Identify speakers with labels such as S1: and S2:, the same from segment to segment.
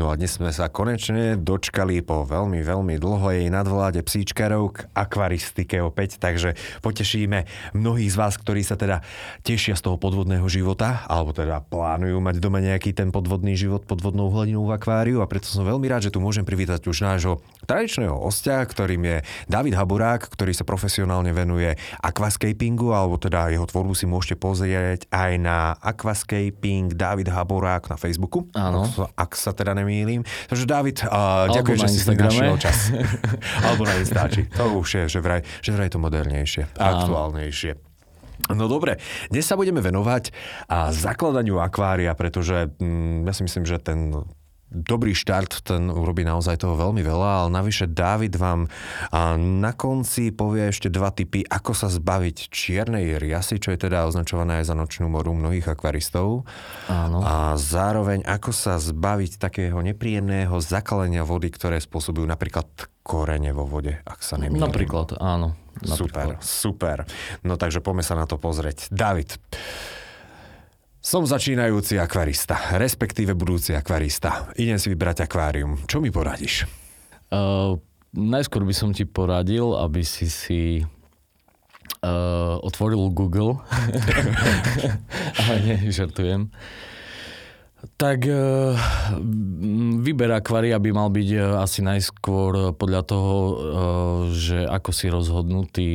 S1: No a dnes sme sa konečne dočkali po veľmi, veľmi dlhej nadvláde psíčkarov k akvaristike opäť, takže potešíme mnohých z vás, ktorí sa teda tešia z toho podvodného života, alebo teda plánujú mať doma nejaký ten podvodný život podvodnou hladinou v akváriu a preto som veľmi rád, že tu môžem privítať už nášho tradičného hostia, ktorým je David Haburák, ktorý sa profesionálne venuje aquascapingu, alebo teda jeho tvorbu si môžete pozrieť aj na aquascaping David Haburák na Facebooku.
S2: Áno.
S1: Ak, ak sa teda nemýlim nemýlim. Takže David, uh, ďakujem, že si si našiel čas. Alebo na Instači. To už je, že vraj, že vraj to modernejšie, aktuálnejšie. No dobre, dnes sa budeme venovať a zakladaniu akvária, pretože mm, ja si myslím, že ten dobrý štart, ten urobí naozaj toho veľmi veľa, ale navyše David vám na konci povie ešte dva typy, ako sa zbaviť čiernej riasy, čo je teda označované aj za nočnú moru mnohých akvaristov.
S2: Áno.
S1: A zároveň, ako sa zbaviť takého nepríjemného zakalenia vody, ktoré spôsobujú napríklad korene vo vode, ak sa nemýlim.
S2: Napríklad, áno.
S1: Napríklad. Super, super. No takže poďme sa na to pozrieť. David, som začínajúci akvarista, respektíve budúci akvarista. Idem si vybrať akvárium. Čo mi poradíš?
S2: Uh, najskôr by som ti poradil, aby si si uh, otvoril Google. Ale nie, žartujem. Tak uh, výber akvária by mal byť uh, asi najskôr podľa toho, uh, že ako si rozhodnutý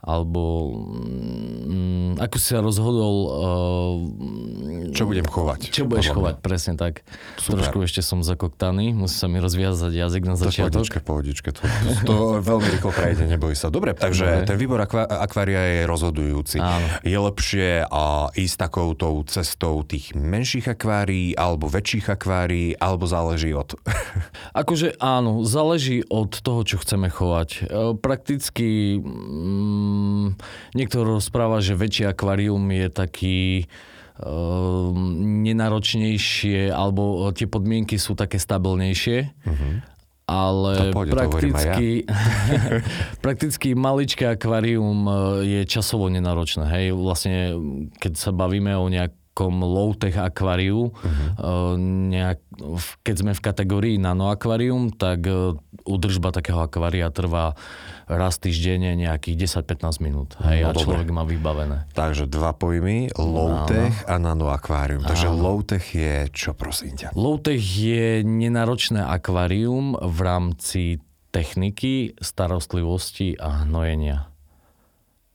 S2: alebo um, ako si sa rozhodol...
S1: Uh, čo budem chovať.
S2: Čo budeš chovať, presne tak. Super. Trošku ešte som zakoktaný, musí sa mi rozviazať jazyk na začiatok.
S1: Počkaj, pohodičke, to, to veľmi rýchlo prejde, neboj sa. Dobre, takže Dobre. ten výbor akva, akvária je rozhodujúci.
S2: Áno.
S1: Je lepšie uh, ísť takoutou cestou tých menších akvárií alebo väčších akvárií, alebo záleží od...
S2: akože áno, záleží od toho, čo chceme chovať. Uh, prakticky... Um, um, niekto rozpráva, že väčšie akvárium je taký um, nenáročnejšie, alebo tie podmienky sú také stabilnejšie. Uh-huh. Ale pôjde, prakticky, ja. prakticky maličké akvárium e, je časovo nenáročné. Hej? Vlastne, keď sa bavíme o nejak takom low-tech akváriu. Uh-huh. Nejak, keď sme v kategórii nanoakvárium, tak e, údržba takého akvária trvá raz týždenne nejakých 10-15 minút. Hej, no, a človek dobre. má vybavené.
S1: Takže dva pojmy, low-tech a nanoakvárium. Takže low-tech je čo, prosím ťa?
S2: Low-tech je nenáročné akvárium v rámci techniky, starostlivosti a hnojenia.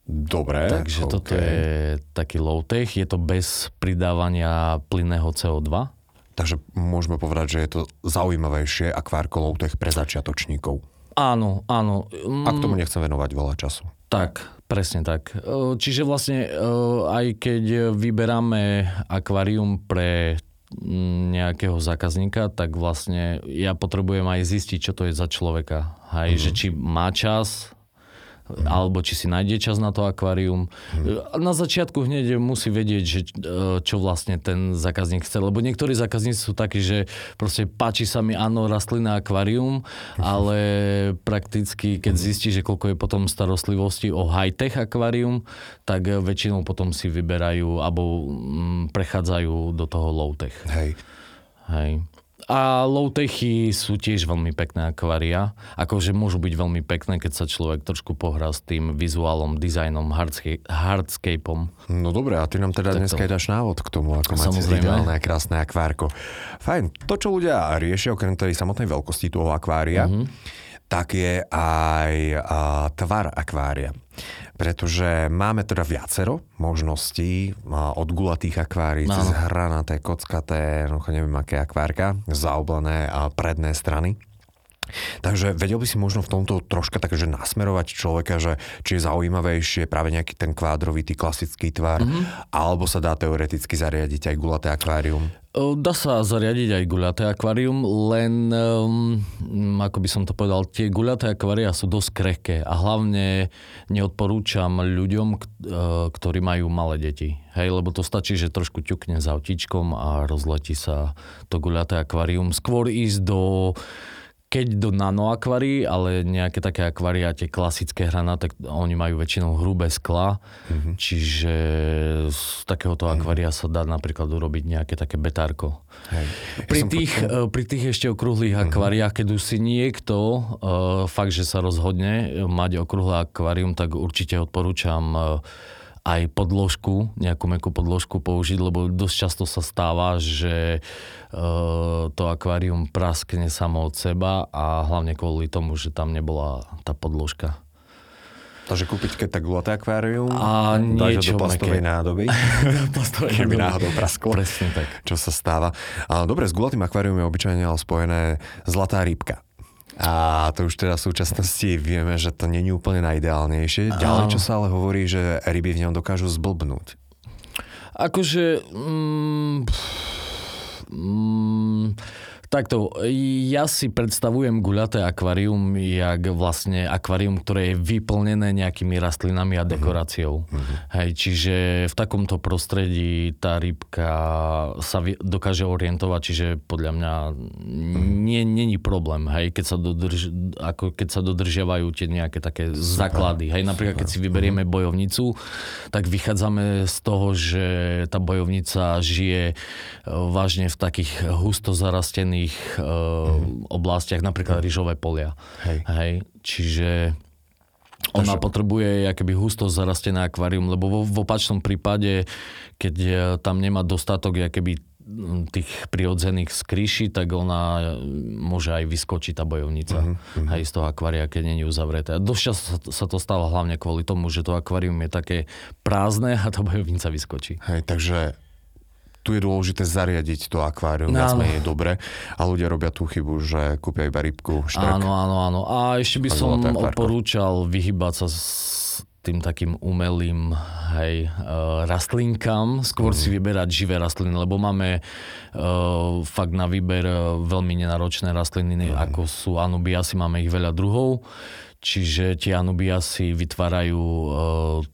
S1: Dobre.
S2: Takže okay. toto je taký low-tech. Je to bez pridávania plynného CO2.
S1: Takže môžeme povedať, že je to zaujímavejšie akvárko low-tech pre začiatočníkov.
S2: Áno, áno.
S1: Ak tomu nechcem venovať veľa času.
S2: Tak, presne tak. E, čiže vlastne e, aj keď vyberáme akvárium pre nejakého zákazníka, tak vlastne ja potrebujem aj zistiť, čo to je za človeka. Hej, mm-hmm. že či má čas, mm. alebo či si nájde čas na to akvárium. Mm. Na začiatku hneď musí vedieť, že, e, čo vlastne ten zákazník chce, lebo niektorí zákazníci sú takí, že proste páči sa mi áno rastlina akvárium, ale prakticky keď zistí, že koľko je potom starostlivosti o high-tech akvárium, tak väčšinou potom si vyberajú alebo mm, prechádzajú do toho low-tech.
S1: Hej.
S2: Hej. A low-techy sú tiež veľmi pekné akvária. Akože môžu byť veľmi pekné, keď sa človek trošku pohrá s tým vizuálom, dizajnom, hardscapeom.
S1: No dobre, a ty nám teda tak dneska dáš návod k tomu, ako mať ideálne a krásne akvárko. Fajn, to čo ľudia riešia, okrem tej samotnej veľkosti toho akvária, mm-hmm. Tak je aj a, tvar akvária pretože máme teda viacero možností od gulatých akvárií no. cez hranaté, kockaté, no neviem aké akvárka, zaoblené a predné strany. Takže vedel by si možno v tomto troška takže nasmerovať človeka, že či je zaujímavejšie práve nejaký ten kvádrovitý klasický tvar, mm-hmm. alebo sa dá teoreticky zariadiť aj gulaté akvárium?
S2: Dá sa zariadiť aj guľaté akvárium, len, um, ako by som to povedal, tie guľaté akvária sú dosť krehké a hlavne neodporúčam ľuďom, e, ktorí majú malé deti. Hej, lebo to stačí, že trošku ťukne za autičkom a rozletí sa to guľaté akvárium. Skôr ísť do keď do nanoakvárií, ale nejaké také akvária, tie klasické hranáte, oni majú väčšinou hrubé skla, mm-hmm. čiže z takéhoto mm-hmm. akvária sa dá napríklad urobiť nejaké také betárko. Hej. Pri, tých, potom... pri tých ešte okrúhlych mm-hmm. akváriách, keď už si niekto uh, fakt, že sa rozhodne mať okrúhle akvárium, tak určite odporúčam uh, aj podložku, nejakú mekú podložku použiť, lebo dosť často sa stáva, že e, to akvárium praskne samo od seba a hlavne kvôli tomu, že tam nebola tá podložka.
S1: Takže kúpiť keď tak gulaté akvárium,
S2: a niečo
S1: do plastovej meké. nádoby,
S2: plastovej
S1: keby náhodou prasklo.
S2: Presne tak.
S1: Čo sa stáva. Dobre, s gulatým akvárium je obyčajne spojené zlatá rýbka. A to už teda v súčasnosti vieme, že to není úplne najideálnejšie. Ďalej, čo sa ale hovorí, že ryby v ňom dokážu zblbnúť.
S2: Akože... Mm, mm, Takto, ja si predstavujem guľaté akvárium, jak vlastne akvárium, ktoré je vyplnené nejakými rastlinami a mhm. dekoráciou. Uh-huh. Hej, čiže v takomto prostredí tá rybka sa dokáže orientovať, čiže podľa mňa uh-huh. nie, není problém, hej, keď sa, dodrž, ako keď sa dodržiavajú tie nejaké také Super. základy. Hej, napríklad keď si vyberieme bojovnicu, tak vychádzame z toho, že tá bojovnica žije e, vážne v takých husto zarastených niektorých uh, mm-hmm. oblastiach, napríklad rýžové polia. Hej. Hej. Čiže ona Takže... potrebuje akoby husto zarastené akvárium, lebo vo, v opačnom prípade, keď tam nemá dostatok akoby tých prirodzených skríši, tak ona môže aj vyskočiť tá bojovnica uh-huh, aj z toho akvária, keď nie je uzavreté. A dosť často sa to stalo hlavne kvôli tomu, že to akvárium je také prázdne a tá bojovnica vyskočí.
S1: Hej, takže tu je dôležité zariadiť to akvárium, no, viac menej dobre. A ľudia robia tú chybu, že kúpia iba rybku, štrk.
S2: Áno, áno, áno. A ešte by som odporúčal vyhybať sa s tým takým umelým hej, uh, rastlinkám, skôr mm. si vyberať živé rastliny, lebo máme uh, fakt na výber uh, veľmi nenáročné rastliny, mm. ako sú anubiasy, máme ich veľa druhov, čiže tie anubiasy vytvárajú uh,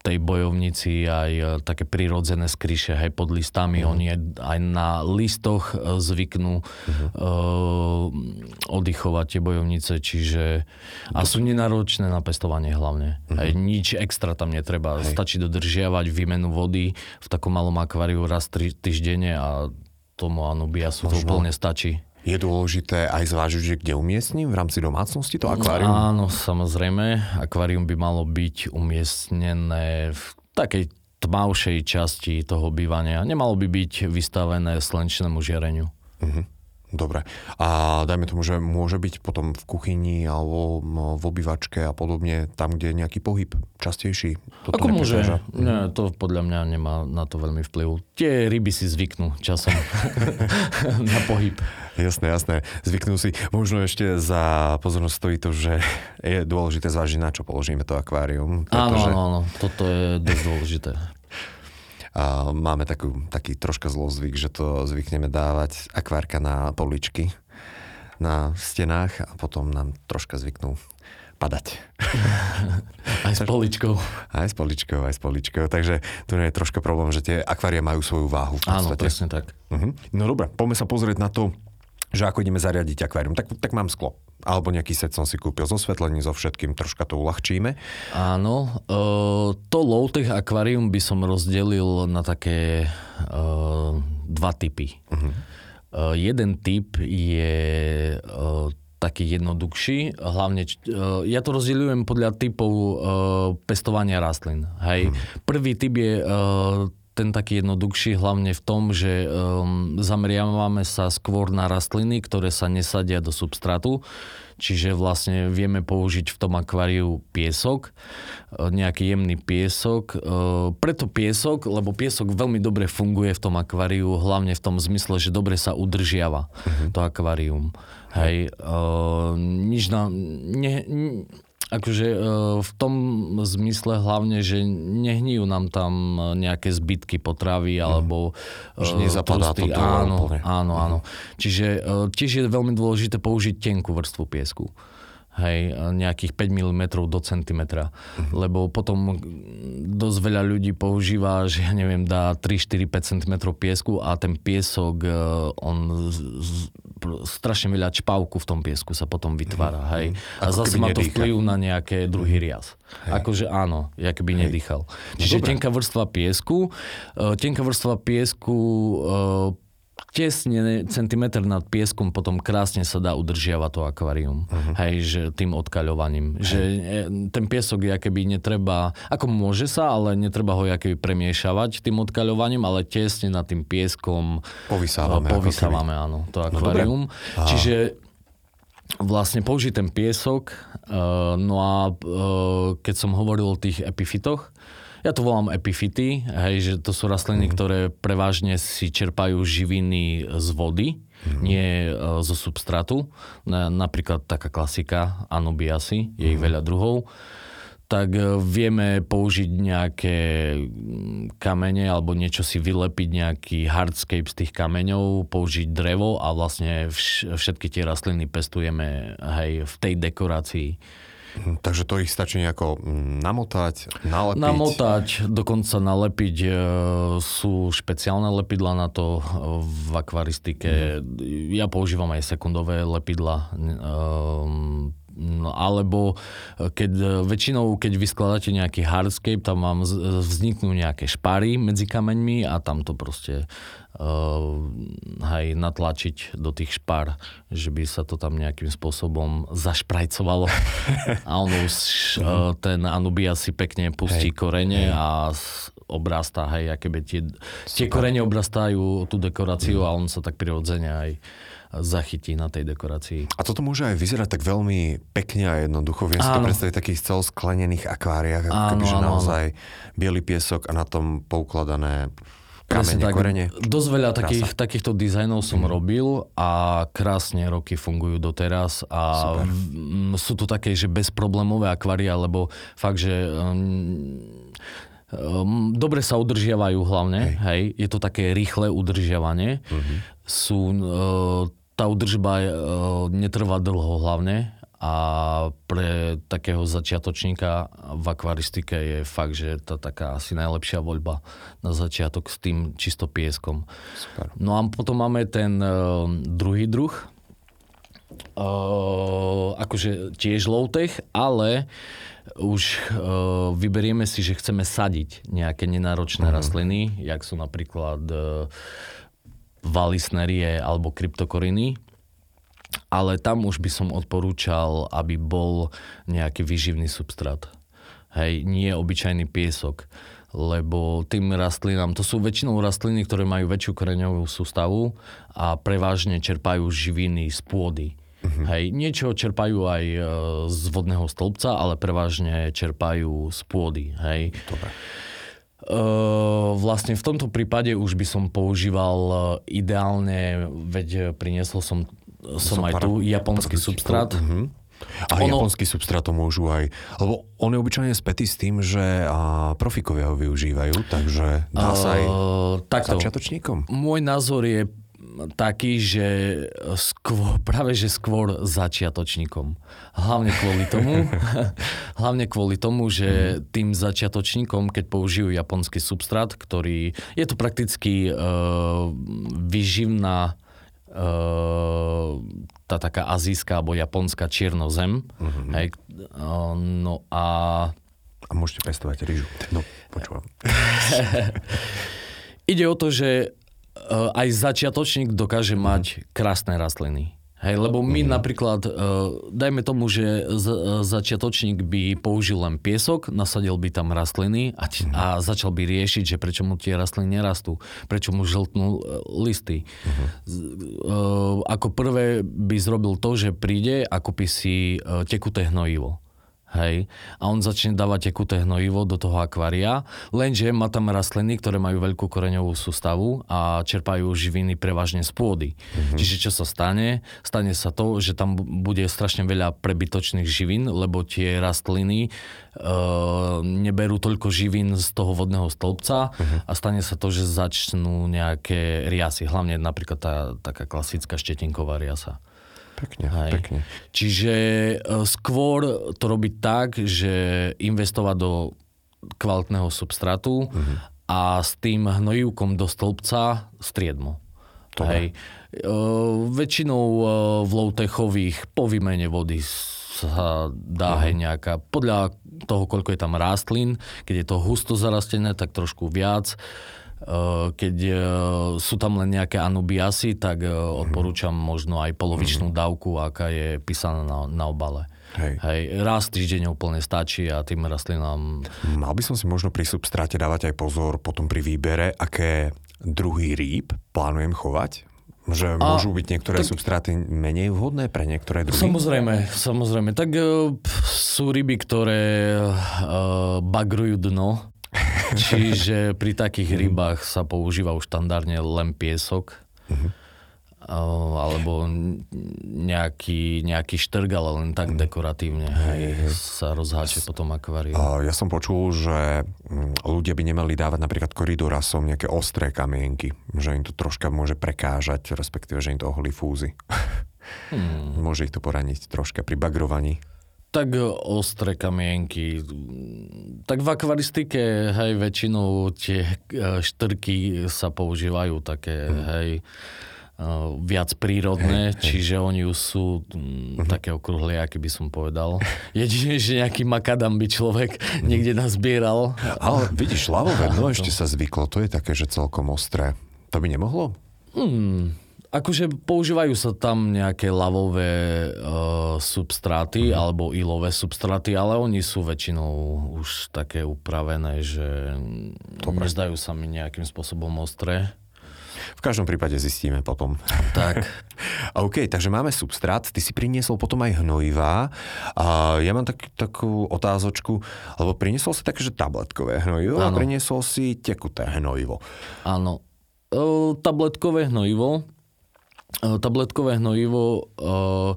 S2: tej bojovnici aj e, také prirodzené skryše, hej, pod listami. Uh-huh. Oni aj na listoch e, zvyknú uh-huh. uh, oddychovať tie bojovnice, čiže a sú nenáročné na pestovanie hlavne. Uh-huh. Hej, nič extra tam netreba. Hej. Stačí dodržiavať výmenu vody v takom malom akváriu raz tri týždenne a tomu anubiasu to úplne stačí.
S1: Je dôležité aj zvážiť, že kde umiestním v rámci domácnosti to akvárium?
S2: Áno, samozrejme. Akvárium by malo byť umiestnené v takej tmavšej časti toho bývania. Nemalo by byť vystavené slnečnému žiareniu. Uh-huh.
S1: Dobre. A dajme tomu, že môže byť potom v kuchyni alebo v obývačke a podobne, tam, kde je nejaký pohyb častejší.
S2: Toto Ako môže? Nie, to podľa mňa nemá na to veľmi vplyv. Tie ryby si zvyknú časom na pohyb.
S1: Jasné, jasné. Zvyknú si. Možno ešte za pozornosť stojí to, že je dôležité zvážiť, na čo položíme to akvárium.
S2: Pretože... Áno, áno, áno. Toto je dosť dôležité.
S1: A máme takú, taký troška zlozvyk, že to zvykneme dávať akvárka na poličky na stenách a potom nám troška zvyknú padať.
S2: Aj s poličkou.
S1: Aj s poličkou, aj s poličkou. Takže tu je troška problém, že tie akvárie majú svoju váhu.
S2: Áno, presne tak.
S1: Uh-huh. No dobré, poďme sa pozrieť na to, že ako ideme zariadiť akvárium. Tak, tak mám sklo. Alebo nejaký set som si kúpil so osvetlením, so všetkým, troška to uľahčíme.
S2: Áno, e, to low-tech akvárium by som rozdelil na také e, dva typy. Uh-huh. E, jeden typ je e, taký jednoduchší, hlavne, ja to rozdeľujem podľa typov pestovania rastlín. Hej. Uh-huh. Prvý typ je ten taký jednoduchší hlavne v tom, že um, zameriavame sa skôr na rastliny, ktoré sa nesadia do substrátu, čiže vlastne vieme použiť v tom akváriu piesok, uh, nejaký jemný piesok. Uh, preto piesok, lebo piesok veľmi dobre funguje v tom akváriu, hlavne v tom zmysle, že dobre sa udržiava uh-huh. to akvárium. Hej, uh, nič nám... Ne, ne, akože uh, v tom zmysle hlavne, že nehníjú nám tam nejaké zbytky potravy mhm. alebo
S1: že nezapadá to
S2: áno,
S1: úplne.
S2: áno, áno. Čiže uh, tiež je veľmi dôležité použiť tenkú vrstvu piesku hej, nejakých 5 mm do centimetra. Uh-huh. Lebo potom dosť veľa ľudí používa, že ja neviem, dá 3, 4, 5 cm piesku a ten piesok, e, on z, z, strašne veľa čpavku v tom piesku sa potom vytvára, uh-huh. hej. A Ako zase má to vplyv na nejaké druhý riaz. Hej. Akože áno, ja keby hej. nedýchal. No Čiže no, tenká vrstva piesku, uh, tenká vrstva piesku uh, tesne centimetr nad pieskom potom krásne sa dá udržiavať to akvárium. Uh-huh. Hej, že tým odkaľovaním. Hej. Že e, ten piesok je keby netreba, ako môže sa, ale netreba ho keby premiešavať tým odkaľovaním, ale tesne nad tým pieskom
S1: povysávame.
S2: Povysávame, áno, to no akvárium. No, Čiže vlastne použiť ten piesok, uh, no a uh, keď som hovoril o tých epifitoch, ja to volám epifity, hej, že to sú rastliny, mm. ktoré prevažne si čerpajú živiny z vody, mm. nie e, zo substrátu. Napríklad taká klasika, anubiasy, je mm. ich veľa druhov tak e, vieme použiť nejaké mm, kamene alebo niečo si vylepiť, nejaký hardscape z tých kameňov, použiť drevo a vlastne všetky tie rastliny pestujeme hej, v tej dekorácii.
S1: Mhm, takže to ich stačí nejako mm, namotať, nalepiť?
S2: Namotať, dokonca nalepiť. E, sú špeciálne lepidla na to e, v akvaristike. Mm. Ja používam aj sekundové lepidla. Um, No, alebo keď väčšinou, keď vyskladáte nejaký hardscape, tam vám vzniknú nejaké špary medzi kameňmi a tam to proste uh, hej, natlačiť do tých špar, že by sa to tam nejakým spôsobom zašprajcovalo. a on už uh, ten Anubia si pekne pustí hej, korene hej. a obrastá, hej, aké tie, tie korene obrastajú tú dekoráciu mm. a on sa tak prirodzene aj zachytí na tej dekorácii.
S1: A toto môže aj vyzerať tak veľmi pekne a jednoducho. Viem si to predstaviť v takých celosklenených akváriách, ako keby, že naozaj biely piesok a na tom poukladané kamene, tak, korene.
S2: Dosť veľa takých, takýchto dizajnov som mm. robil a krásne roky fungujú doteraz a v, sú to také, že bezproblémové akvária, lebo fakt, že um, um, dobre sa udržiavajú hlavne, hej. hej, je to také rýchle udržiavanie. Mm-hmm. Sú uh, tá udržba e, netrvá dlho hlavne a pre takého začiatočníka v akvaristike je fakt, že to taká asi najlepšia voľba na začiatok s tým čisto pieskom. Super. No a potom máme ten uh, druhý druh, uh, akože tiež low-tech, ale už uh, vyberieme si, že chceme sadiť nejaké nenáročné uh-huh. rastliny, jak sú napríklad uh, valisnerie alebo kryptokoriny. Ale tam už by som odporúčal, aby bol nejaký vyživný substrát. Hej, nie obyčajný piesok lebo tým rastlinám, to sú väčšinou rastliny, ktoré majú väčšiu koreňovú sústavu a prevažne čerpajú živiny z pôdy. Uh-huh. Hej, niečo čerpajú aj e, z vodného stĺpca, ale prevažne čerpajú z pôdy. Hej. Dobre. Uh, vlastne v tomto prípade už by som používal uh, ideálne, veď priniesol som, som aj tu japonský substrát. Uh-huh.
S1: A ono... japonský substrát to môžu aj, lebo on je obyčajne spätý s tým, že a, profikovia ho využívajú, takže dá sa aj uh, takto, začiatočníkom.
S2: Môj názor je taký, že skôr, práve že skôr začiatočníkom. Hlavne kvôli tomu, hlavne kvôli tomu, že tým začiatočníkom, keď použijú japonský substrát, ktorý je to prakticky uh, vyživná tá taká azijská alebo japonská čiernozem. Mm-hmm. Hej, uh, no a...
S1: A môžete pestovať rýžu. No, počúvam.
S2: Ide o to, že uh, aj začiatočník dokáže mať krásne rastliny. Hej, lebo my mm. napríklad, uh, dajme tomu, že z, uh, začiatočník by použil len piesok, nasadil by tam rastliny a, mm. a začal by riešiť, že prečo mu tie rastliny nerastú, prečo mu žltnú uh, listy. Mm. Uh, ako prvé by zrobil to, že príde a kúpi si uh, tekuté hnojivo. Hej. A on začne dávať tekuté hnojivo do toho akvária, lenže má tam rastliny, ktoré majú veľkú koreňovú sústavu a čerpajú živiny prevažne z pôdy. Mm-hmm. Čiže čo sa stane? Stane sa to, že tam bude strašne veľa prebytočných živín, lebo tie rastliny e, neberú toľko živín z toho vodného stĺpca mm-hmm. a stane sa to, že začnú nejaké riasy, hlavne napríklad tá taká klasická štetinková riasa.
S1: Pekne, Hej. pekne.
S2: Čiže e, skôr to robiť tak, že investovať do kvalitného substrátu uh-huh. a s tým hnojivkom do stĺpca striedmo. Hej. Uh, väčšinou uh, v low-techových po výmene vody sa dá uh-huh. hej nejaká, podľa toho, koľko je tam rastlín, keď je to husto zarastené, tak trošku viac. Eh, keď eh, sú tam len nejaké anubiasy, tak eh, odporúčam možno aj polovičnú dávku, aká je písaná na, na obale. Hej. Hej, raz týždeň úplne stačí a tým rastlinám...
S1: Mal by som si možno pri substráte dávať aj pozor potom pri výbere, aké druhy rýb plánujem chovať? Že a, môžu byť niektoré tak, substráty menej vhodné pre niektoré druhy?
S2: Samozrejme, samozrejme. Tak uh, sú ryby, ktoré uh, bagrujú dno Čiže pri takých rybách sa používa už štandardne len piesok. Uh-huh. Alebo nejaký, nejaký štrg, ale len tak dekoratívne hej, sa rozháče po tom akváriu.
S1: Ja som počul, že mm, ľudia by nemali dávať napríklad koridorasom nejaké ostré kamienky. Že im to troška môže prekážať, respektíve, že im to oholí fúzy. Hmm. môže ich to poraniť troška pri bagrovaní.
S2: Tak ostré kamienky. Tak v akvaristike, hej, väčšinou tie e, štrky sa používajú také, hmm. hej, e, viac prírodné, hej, čiže hej. oni už sú m, uh-huh. také okrúhle, aký by som povedal. Jedine, že nejaký makadam by človek uh-huh. niekde nazbieral.
S1: Ale vidíš, lavové no ešte sa zvyklo, to je také, že celkom ostré. To by nemohlo?
S2: Hmm. Akože používajú sa tam nejaké lavové uh, substráty mm. alebo ilové substráty, ale oni sú väčšinou už také upravené, že Dobre. nezdajú sa mi nejakým spôsobom ostré.
S1: V každom prípade zistíme potom.
S2: Tak.
S1: OK, takže máme substrát, ty si priniesol potom aj hnojivá. A ja mám tak, takú otázočku, lebo priniesol si také, že tabletkové hnojivo ano. a priniesol si tekuté hnojivo.
S2: Áno. E, tabletkové hnojivo tabletkové hnojivo uh,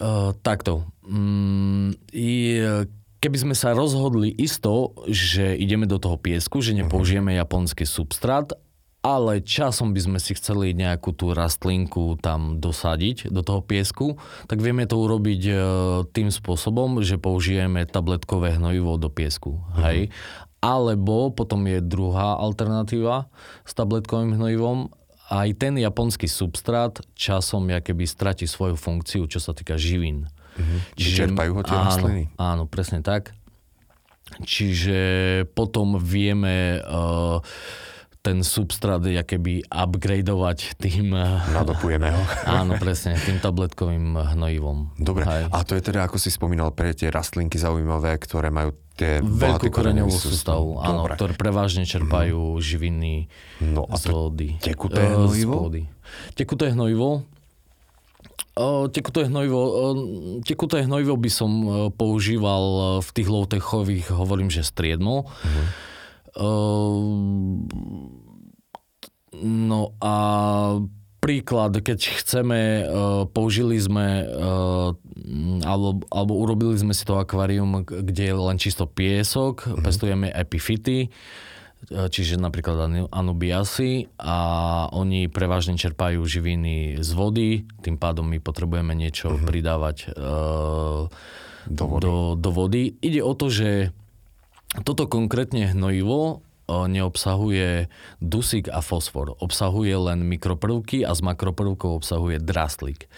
S2: uh, takto. Mm, keby sme sa rozhodli isto, že ideme do toho piesku, že nepoužijeme japonský substrát, ale časom by sme si chceli nejakú tú rastlinku tam dosadiť do toho piesku, tak vieme to urobiť tým spôsobom, že použijeme tabletkové hnojivo do piesku. Uh-huh. Hej? Alebo potom je druhá alternatíva s tabletkovým hnojivom aj ten japonský substrát časom keby stratí svoju funkciu, čo sa týka živín.
S1: Mm-hmm. Čiže čerpajú ho tie
S2: áno,
S1: rastliny?
S2: Áno, presne tak. Čiže potom vieme uh, ten substrát keby upgradeovať tým...
S1: Nadopujeme ho.
S2: Áno, presne, tým tabletkovým hnojivom.
S1: Dobre, Hej. a to je teda, ako si spomínal, pre tie rastlinky zaujímavé, ktoré majú tie
S2: Veľkú koreňovú sústavu, áno, ktoré prevažne čerpajú mm. živiny no, a z vody.
S1: Tekuté hnojivo?
S2: Tekuté hnojivo? Tekuté hnojivo, tekuté hnojivo by som používal v tých low-techových, hovorím, že striedmo. Mm. No a príklad, keď chceme, použili sme alebo, alebo urobili sme si to akvárium, kde je len čisto piesok, mm-hmm. pestujeme epifity, čiže napríklad anubiasy a oni prevažne čerpajú živiny z vody, tým pádom my potrebujeme niečo mm-hmm. pridávať do vody. Do, do vody. Ide o to, že toto konkrétne hnojivo neobsahuje dusík a fosfor. Obsahuje len mikroprvky a z makroprvkov obsahuje draslík.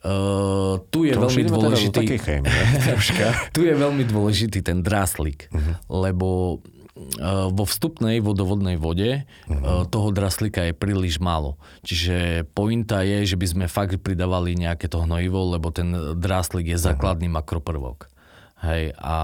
S2: Uh, tu je to veľmi teda dôležitý...
S1: Teda chémie,
S2: tu je veľmi dôležitý ten draslík, uh-huh. lebo uh, vo vstupnej vodovodnej vode uh-huh. uh, toho draslíka je príliš málo. Čiže pointa je, že by sme fakt pridávali nejaké to hnojivo, lebo ten draslík je základný uh-huh. makroprvok. Hej, a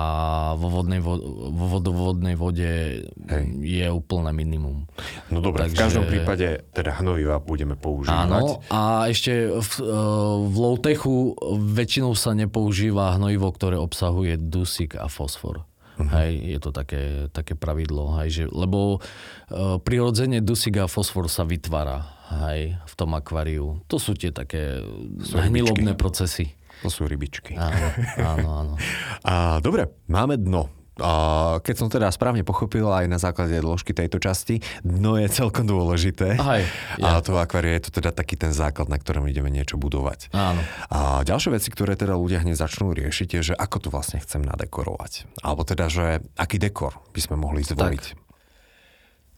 S2: vo, vodnej vo, vo vodovodnej vode Hej. je úplné minimum.
S1: No dobre, Takže... v každom prípade teda hnojiva budeme používať.
S2: Áno, a ešte v, e, v low-techu väčšinou sa nepoužíva hnojivo, ktoré obsahuje dusík a fosfor. Uh-huh. Hej, je to také, také pravidlo, hej, že, lebo uh, prirodzene dusík a fosfor sa vytvára hej, v tom akváriu. To sú tie také sú hnilobné procesy.
S1: To sú rybičky.
S2: Áno, áno, áno.
S1: A, dobre, máme dno. A keď som teda správne pochopil aj na základe dĺžky tejto časti, dno je celkom dôležité.
S2: Aj,
S1: ja. A to akvárie je to teda taký ten základ, na ktorom ideme niečo budovať.
S2: Áno.
S1: A ďalšie veci, ktoré teda ľudia hneď začnú riešiť, je, že ako to vlastne chcem nadekorovať. Alebo teda, že aký dekor by sme mohli zvoliť.
S2: Tak.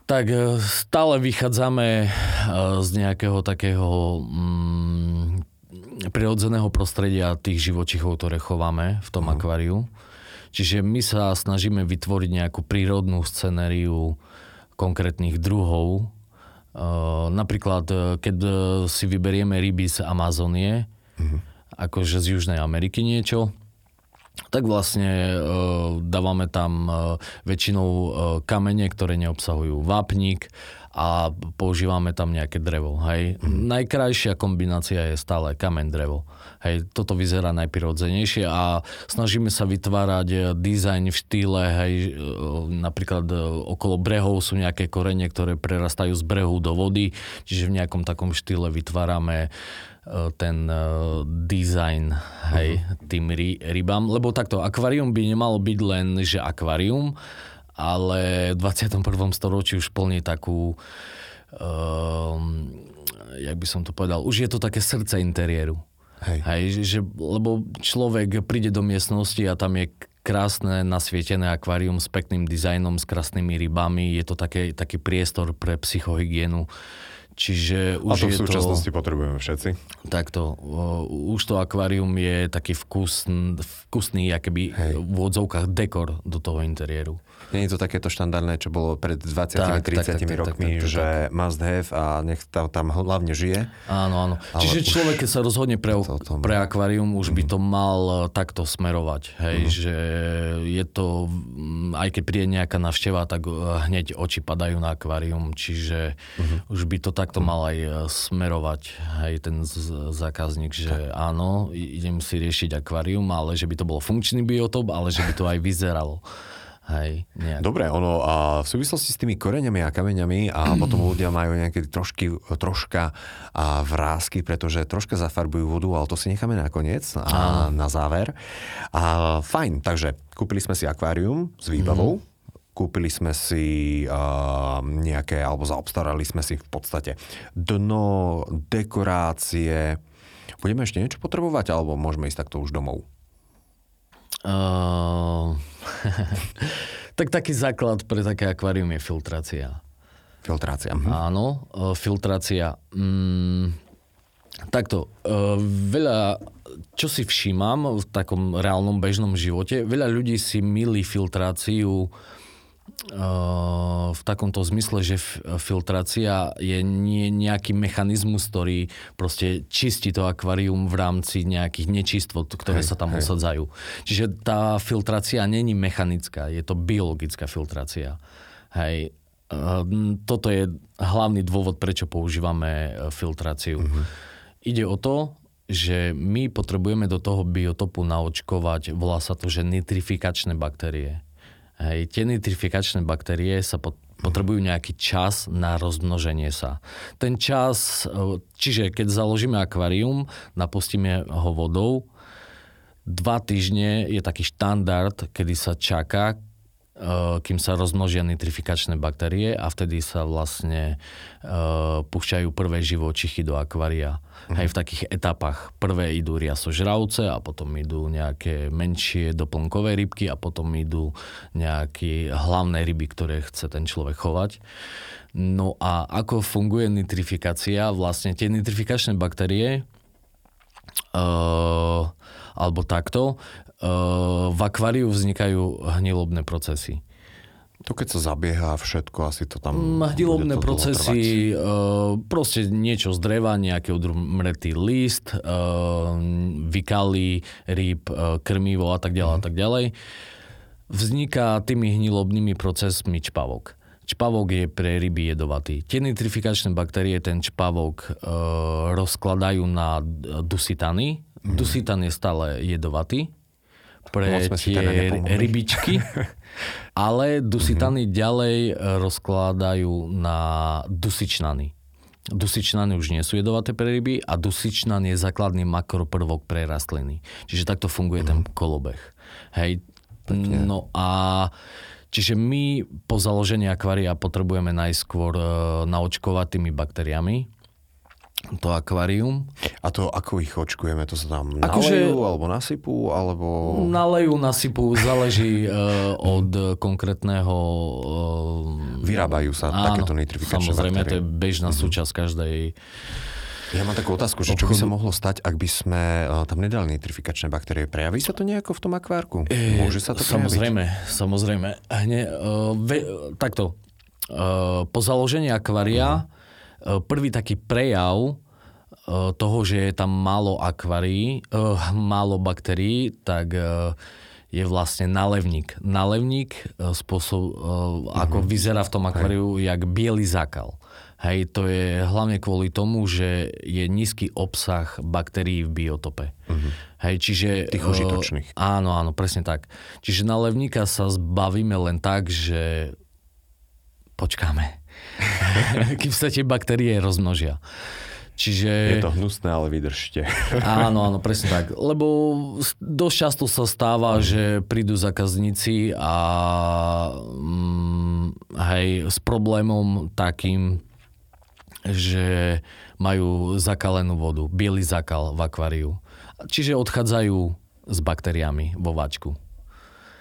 S2: Tak e, stále vychádzame e, z nejakého takého mm, prirodzeného prostredia tých živočichov, ktoré chováme v tom uh-huh. akváriu. Čiže my sa snažíme vytvoriť nejakú prírodnú scenériu konkrétnych druhov. Uh, napríklad, e, keď e, si vyberieme ryby z Amazónie, uh-huh. akože z Južnej Ameriky niečo, tak vlastne e, dávame tam e, väčšinou e, kamene, ktoré neobsahujú vápnik a používame tam nejaké drevo. Hej. Mm. Najkrajšia kombinácia je stále kameň drevo. Hej, toto vyzerá najprirodzenejšie a snažíme sa vytvárať dizajn v štýle, hej, e, napríklad e, okolo brehov sú nejaké korene, ktoré prerastajú z brehu do vody, čiže v nejakom takom štýle vytvárame e, ten dizajn hej, uh-huh. tým ry, rybám, lebo takto akvárium by nemalo byť len, že akvárium, ale v 21. storočí už plní takú, um, jak by som to povedal, už je to také srdce interiéru. Hej. Hej, že, lebo človek príde do miestnosti a tam je krásne nasvietené akvárium s pekným dizajnom, s krásnymi rybami. Je to také, taký priestor pre psychohygienu. Čiže už
S1: a to v súčasnosti to, potrebujeme všetci.
S2: Takto. Už to akvárium je taký vkusný, vkusný akéby v odzovkách dekor do toho interiéru.
S1: Nie je to takéto štandardné, čo bolo pred 20-30 rokmi, tak, tak, že tak. must have a nech tam, tam hlavne žije.
S2: Áno, áno. Ale Čiže človek, keď sa rozhodne pre, pre akvárium, už by mhm. to mal e, takto smerovať. Hej, mm. že je to, aj keď príde nejaká navšteva, tak e, hneď oči padajú na akvárium, čiže mm. už by to takto mal aj e, smerovať, hej, ten zákazník, že tak. áno, idem si riešiť akvárium, ale že by to bol funkčný biotop, ale že by to aj vyzeralo. Hej, nejak.
S1: Dobre, ono a v súvislosti s tými koreňami a kameňami a potom ľudia majú nejaké trošky, troška a vrázky, pretože troška zafarbujú vodu, ale to si necháme nakoniec a na záver. A fajn, takže kúpili sme si akvárium s výbavou, mm kúpili sme si uh, nejaké, alebo zaobstarali sme si v podstate dno, dekorácie. Budeme ešte niečo potrebovať, alebo môžeme ísť takto už domov?
S2: Uh, tak taký základ pre také akvárium je filtrácia.
S1: Filtrácia. Mhm.
S2: Áno, uh, filtrácia. Mm, takto, uh, veľa, čo si všímam v takom reálnom bežnom živote, veľa ľudí si milí filtráciu v takomto zmysle, že filtrácia je nie, nejaký mechanizmus, ktorý proste čistí to akvárium v rámci nejakých nečistot, ktoré hej, sa tam hej. osadzajú. Čiže tá filtrácia není mechanická, je to biologická filtrácia. Hej. Toto je hlavný dôvod, prečo používame e, filtráciu. Uh-huh. Ide o to, že my potrebujeme do toho biotopu naočkovať, volá sa to, že nitrifikačné baktérie. Hej, tie nitrifikačné baktérie sa pot- potrebujú nejaký čas na rozmnoženie sa. Ten čas, e, čiže keď založíme akvárium, napustíme ho vodou, dva týždne je taký štandard, kedy sa čaká, kým sa rozmnožia nitrifikačné baktérie a vtedy sa vlastne uh, púšťajú prvé živočichy do akvária. Mhm. Aj v takých etapách. Prvé idú riasožravce a potom idú nejaké menšie doplnkové rybky a potom idú nejaké hlavné ryby, ktoré chce ten človek chovať. No a ako funguje nitrifikácia? Vlastne tie nitrifikačné baktérie uh, alebo takto, v akváriu vznikajú hnilobné procesy.
S1: To keď sa zabieha všetko, asi to tam...
S2: Mm,
S1: dlho
S2: procesy, uh, proste niečo z dreva, nejaký odmretý list, uh, vykaly, rýb, uh, krmivo a tak ďalej mm. a tak ďalej. Vzniká tými hnilobnými procesmi čpavok. Čpavok je pre ryby jedovatý. Tie nitrifikačné baktérie ten čpavok uh, rozkladajú na dusitany. Mm. Dusitan je stále jedovatý pre tie rybičky. ale dusitany mm-hmm. ďalej e, rozkladajú na dusičnany. Dusičnany už nie sú jedovaté pre ryby a dusičnan je základný makroprvok pre rastliny. Čiže takto funguje mm-hmm. ten kolobeh. Hej. Pekne. No a čiže my po založení akvária potrebujeme najskôr e, naočkovať tými baktériami, to akvárium.
S1: A to ako ich očkujeme? To sa tam akože, nalejú alebo nasypú? Alebo...
S2: Nalejú, nasypú, záleží uh, od konkrétneho...
S1: Uh, Vyrábajú sa áno, takéto nitrifikačné
S2: Samozrejme, baktérie. to je bežná mm-hmm. súčasť každej
S1: ja mám takú otázku, že čo by sa mohlo stať, ak by sme uh, tam nedali nitrifikačné baktérie? Prejaví sa to nejako v tom akvárku?
S2: E, Môže sa to Samozrejme, prejaviť? samozrejme. Hne, uh, ve, takto. Uh, po založení akvária uh-huh E, prvý taký prejav e, toho, že je tam málo akvárií, e, málo baktérií, tak je vlastne nalevník. Nalevník, spôsob, ako mm-hmm. vyzerá v tom akváriu, jak biely zákal. Hej, to je hlavne kvôli tomu, že je nízky obsah baktérií v biotope. Mm-hmm. Hej, čiže...
S1: Tých užitočných.
S2: Áno, áno, presne tak. Čiže nalevníka sa zbavíme len tak, že počkáme. kým sa tie baktérie rozmnožia. Čiže...
S1: Je to hnusné, ale vydržte.
S2: Áno, áno, presne tak. Lebo dosť často sa stáva, mm. že prídu zákazníci a mm, hej, s problémom takým, že majú zakalenú vodu, biely zakal v akváriu. Čiže odchádzajú s baktériami vo váčku.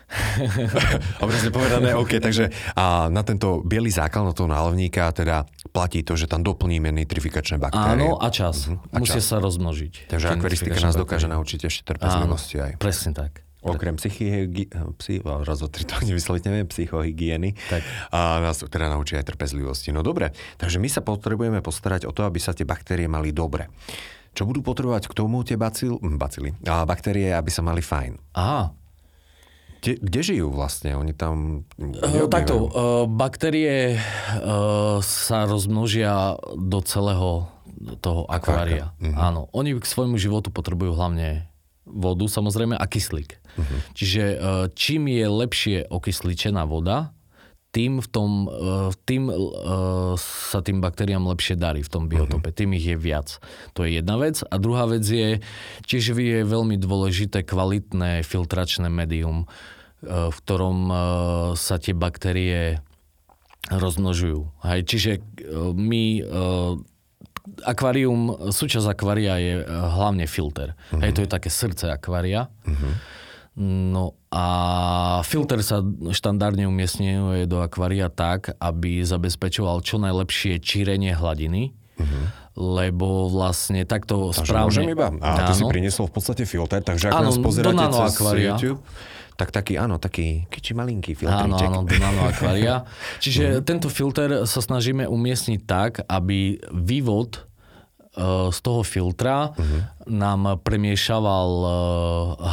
S1: Obrazne povedané, OK, takže a na tento biely zákal, na toho nálovníka teda platí to, že tam doplníme nitrifikačné baktérie.
S2: Áno, a čas. Uh-huh. A Musia čas. sa rozmnožiť.
S1: Takže akvaristika nás dokáže naučiť ešte trpezlivosti aj.
S2: presne tak.
S1: Okrem psychihy, psy, raz o tri to nevysloviteľne, psychohygieny, tak. a nás teda naučí aj trpezlivosti. No dobre, takže my sa potrebujeme postarať o to, aby sa tie baktérie mali dobre. Čo budú potrebovať k tomu tie bacil, bacily, a baktérie, aby sa mali fajn?
S2: Aha,
S1: kde, kde žijú vlastne? Oni tam...
S2: Uh, takto, uh, baktérie uh, sa rozmnožia do celého toho akvária. Uh-huh. Áno. Oni k svojmu životu potrebujú hlavne vodu samozrejme a kyslík. Uh-huh. Čiže uh, čím je lepšie okysličená voda, tým, v tom, uh, tým uh, sa tým baktériám lepšie darí v tom biotope, uh-huh. tým ich je viac. To je jedna vec. A druhá vec je, tiež je veľmi dôležité kvalitné filtračné médium, v ktorom sa tie baktérie rozmnožujú. Hej, čiže my akvárium, súčasť akvária je hlavne filter. Uh-huh. Hej, to je také srdce akvária. Uh-huh. No a filter sa štandardne umiestňuje do akvária tak, aby zabezpečoval čo najlepšie čírenie hladiny. Uh-huh. Lebo vlastne takto takže správne...
S1: Môžem iba? A ty si priniesol v podstate filter, takže ak áno, nás pozeráte cez akvária. YouTube, tak taký, áno, taký kiči malinký filtríček.
S2: Áno, áno, do nano akvária. Čiže uh-huh. tento filter sa snažíme umiestniť tak, aby vývod z toho filtra uh-huh. nám premiešaval eh,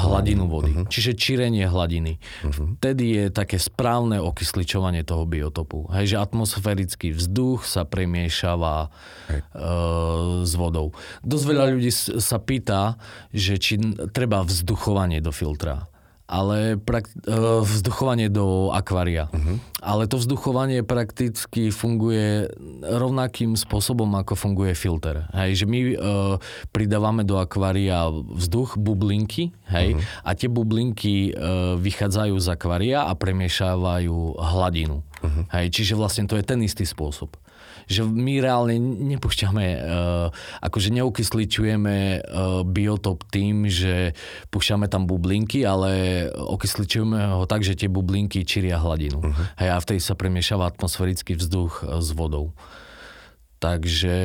S2: hladinu vody. Uh-huh. Čiže čírenie hladiny. Uh-huh. Vtedy je také správne okysličovanie toho biotopu. Hej, že atmosférický vzduch sa premiešava uh, s vodou. Dosť veľa ľudí sa pýta, že či treba vzduchovanie do filtra ale prak- e, vzduchovanie do akvária. Uh-huh. Ale to vzduchovanie prakticky funguje rovnakým spôsobom, ako funguje filter. Hej, že my uh, pridávame do akvária vzduch, bublinky, hej, uh-huh. a tie bublinky uh, vychádzajú z akvária a premiešávajú hladinu. Uh-huh. Hej, čiže vlastne to je ten istý spôsob že my reálne nepúšťame, uh, akože neokysličujeme uh, biotop tým, že púšťame tam bublinky, ale okysličujeme ho tak, že tie bublinky číria hladinu. Uh-huh. Hej, a vtedy sa premiešava atmosférický vzduch uh, s vodou. Takže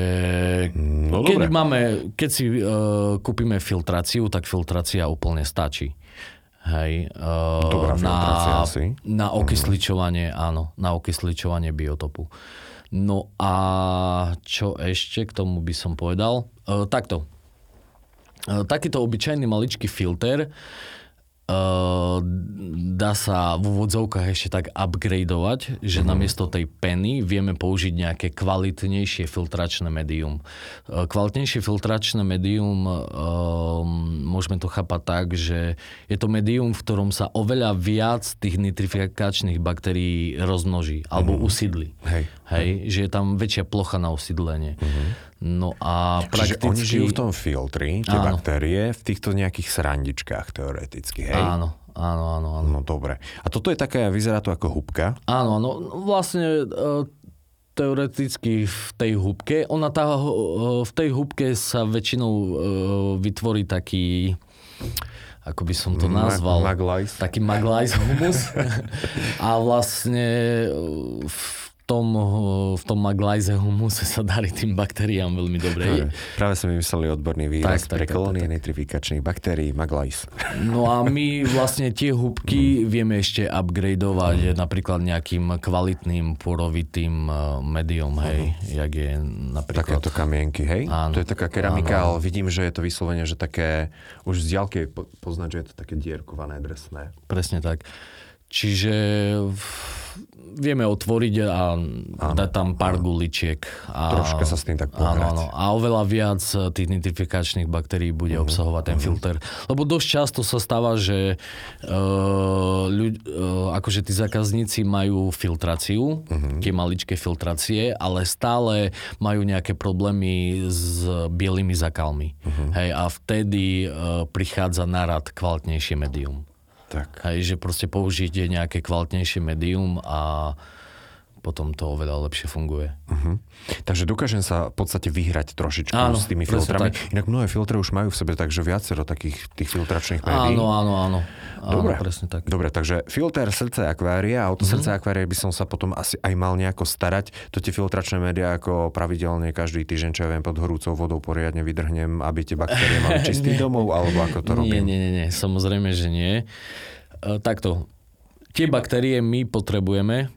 S2: no, keď, máme, keď si uh, kúpime filtráciu, tak filtrácia úplne stačí. Hej, uh,
S1: Dobrá
S2: na,
S1: asi.
S2: na okysličovanie, áno, na okysličovanie biotopu. No a čo ešte k tomu by som povedal? Uh, takto. Uh, takýto obyčajný maličký filter Uh, dá sa v úvodzovkách ešte tak upgradeovať, že mm-hmm. namiesto tej peny vieme použiť nejaké kvalitnejšie filtračné médium. Uh, kvalitnejšie filtračné médium uh, môžeme to chápať tak, že je to médium, v ktorom sa oveľa viac tých nitrifikačných baktérií rozmnoží alebo mm-hmm. usídli.
S1: Hej.
S2: Hej, že je tam väčšia plocha na usídlenie.
S1: Mm-hmm.
S2: No a
S1: Čiže
S2: prakticky...
S1: oni žijú v tom filtri, tie
S2: Áno.
S1: baktérie, v týchto nejakých srandičkách teoreticky, hej?
S2: Áno, áno, áno, áno.
S1: No dobre. A toto je také, vyzerá to ako hubka.
S2: Áno, áno. Vlastne e, teoreticky v tej húbke, ona tá, e, v tej húbke sa väčšinou e, vytvorí taký ako by som to
S1: Ma-
S2: nazval,
S1: maglice.
S2: taký maglice humus. A vlastne v tom, v tom maglize humuse sa darí tým baktériám veľmi dobre.
S1: Práve sme vymysleli odborný výraz
S2: Tak, tak,
S1: pre
S2: tak,
S1: kolónie
S2: tak,
S1: nitrifikačných baktérií, maglice.
S2: No a my vlastne tie húbky vieme ešte upgradeovať napríklad nejakým kvalitným porovitým e, médium, hej, jak je napríklad...
S1: Takéto kamienky, hej?
S2: Áno.
S1: To je taká keramika,
S2: Áno,
S1: ale vidím, že je to vyslovene, že také, už z diaľky poznať, že je to také dierkované, dresné.
S2: Presne tak. Čiže vieme otvoriť a dať tam pár guličiek. A,
S1: Troška sa s tým tak
S2: áno,
S1: pohrať.
S2: áno. A oveľa viac eh, tých nitrifikačných baktérií bude
S1: Mhm.
S2: obsahovať ten filter. Lebo dosť často sa stáva, že uh, ľuď, uh, akože tí zákazníci majú filtráciu,
S1: Mhm.
S2: tie maličké filtrácie, ale stále majú nejaké problémy s bielými zakalmi.
S1: Mhm.
S2: Hej, a vtedy uh, prichádza na rad kvalitnejšie médium.
S1: Tak.
S2: Hej, že proste použite nejaké kvalitnejšie médium a potom to oveľa lepšie funguje.
S1: Uh-huh. Takže dokážem sa v podstate vyhrať trošičku
S2: Áno,
S1: s tými filtrami.
S2: tak.
S1: Inak mnohé filtre už majú v sebe takže viacero takých tých filtračných médií.
S2: Áno, áno, áno.
S1: Dobre.
S2: Áno, presne tak.
S1: Dobre, takže filter srdce akvária a o to
S2: Mhm.
S1: srdce akvária by som sa potom asi aj mal nejako starať. To tie filtračné médiá ako pravidelne každý týždeň, čo ja viem, pod horúcou vodou poriadne vydrhnem, aby tie baktérie mali čistý domov, alebo ako to
S2: Nie,
S1: robím.
S2: nie, nie, nie, samozrejme, že nie. E, takto, tie baktérie my potrebujeme,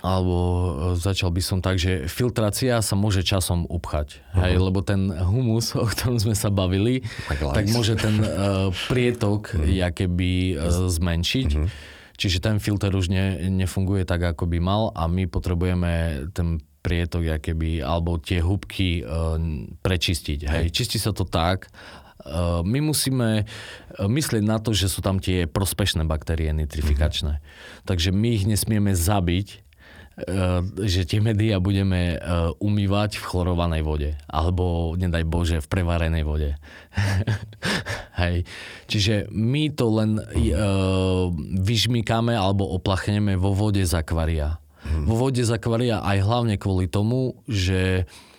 S2: alebo e, začal by som tak, že filtrácia sa môže časom upchať.
S1: Mhm.
S2: Hej, lebo ten humus, o ktorom sme sa bavili, tak môže ten uh, prietok
S1: Mhm.
S2: jakoby uh, zmenšiť. Čiže ten filter už ne, nefunguje tak, ako by mal a my potrebujeme ten prietok jakoby, alebo tie hubky uh, prečistiť. Hej. Čistí sa to tak, Uh, my musíme myslieť na to, že sú tam tie prospešné baktérie nitrifikačné. Takže my ich nesmieme zabiť, že tie médiá budeme uh, umývať v chlorovanej vode. Alebo, nedaj Bože, v prevarenej vode. Hej. Čiže my to len uh, vyžmikáme alebo oplachneme vo vode z akvária. Vo vode z akvária aj hlavne kvôli tomu, že Uh,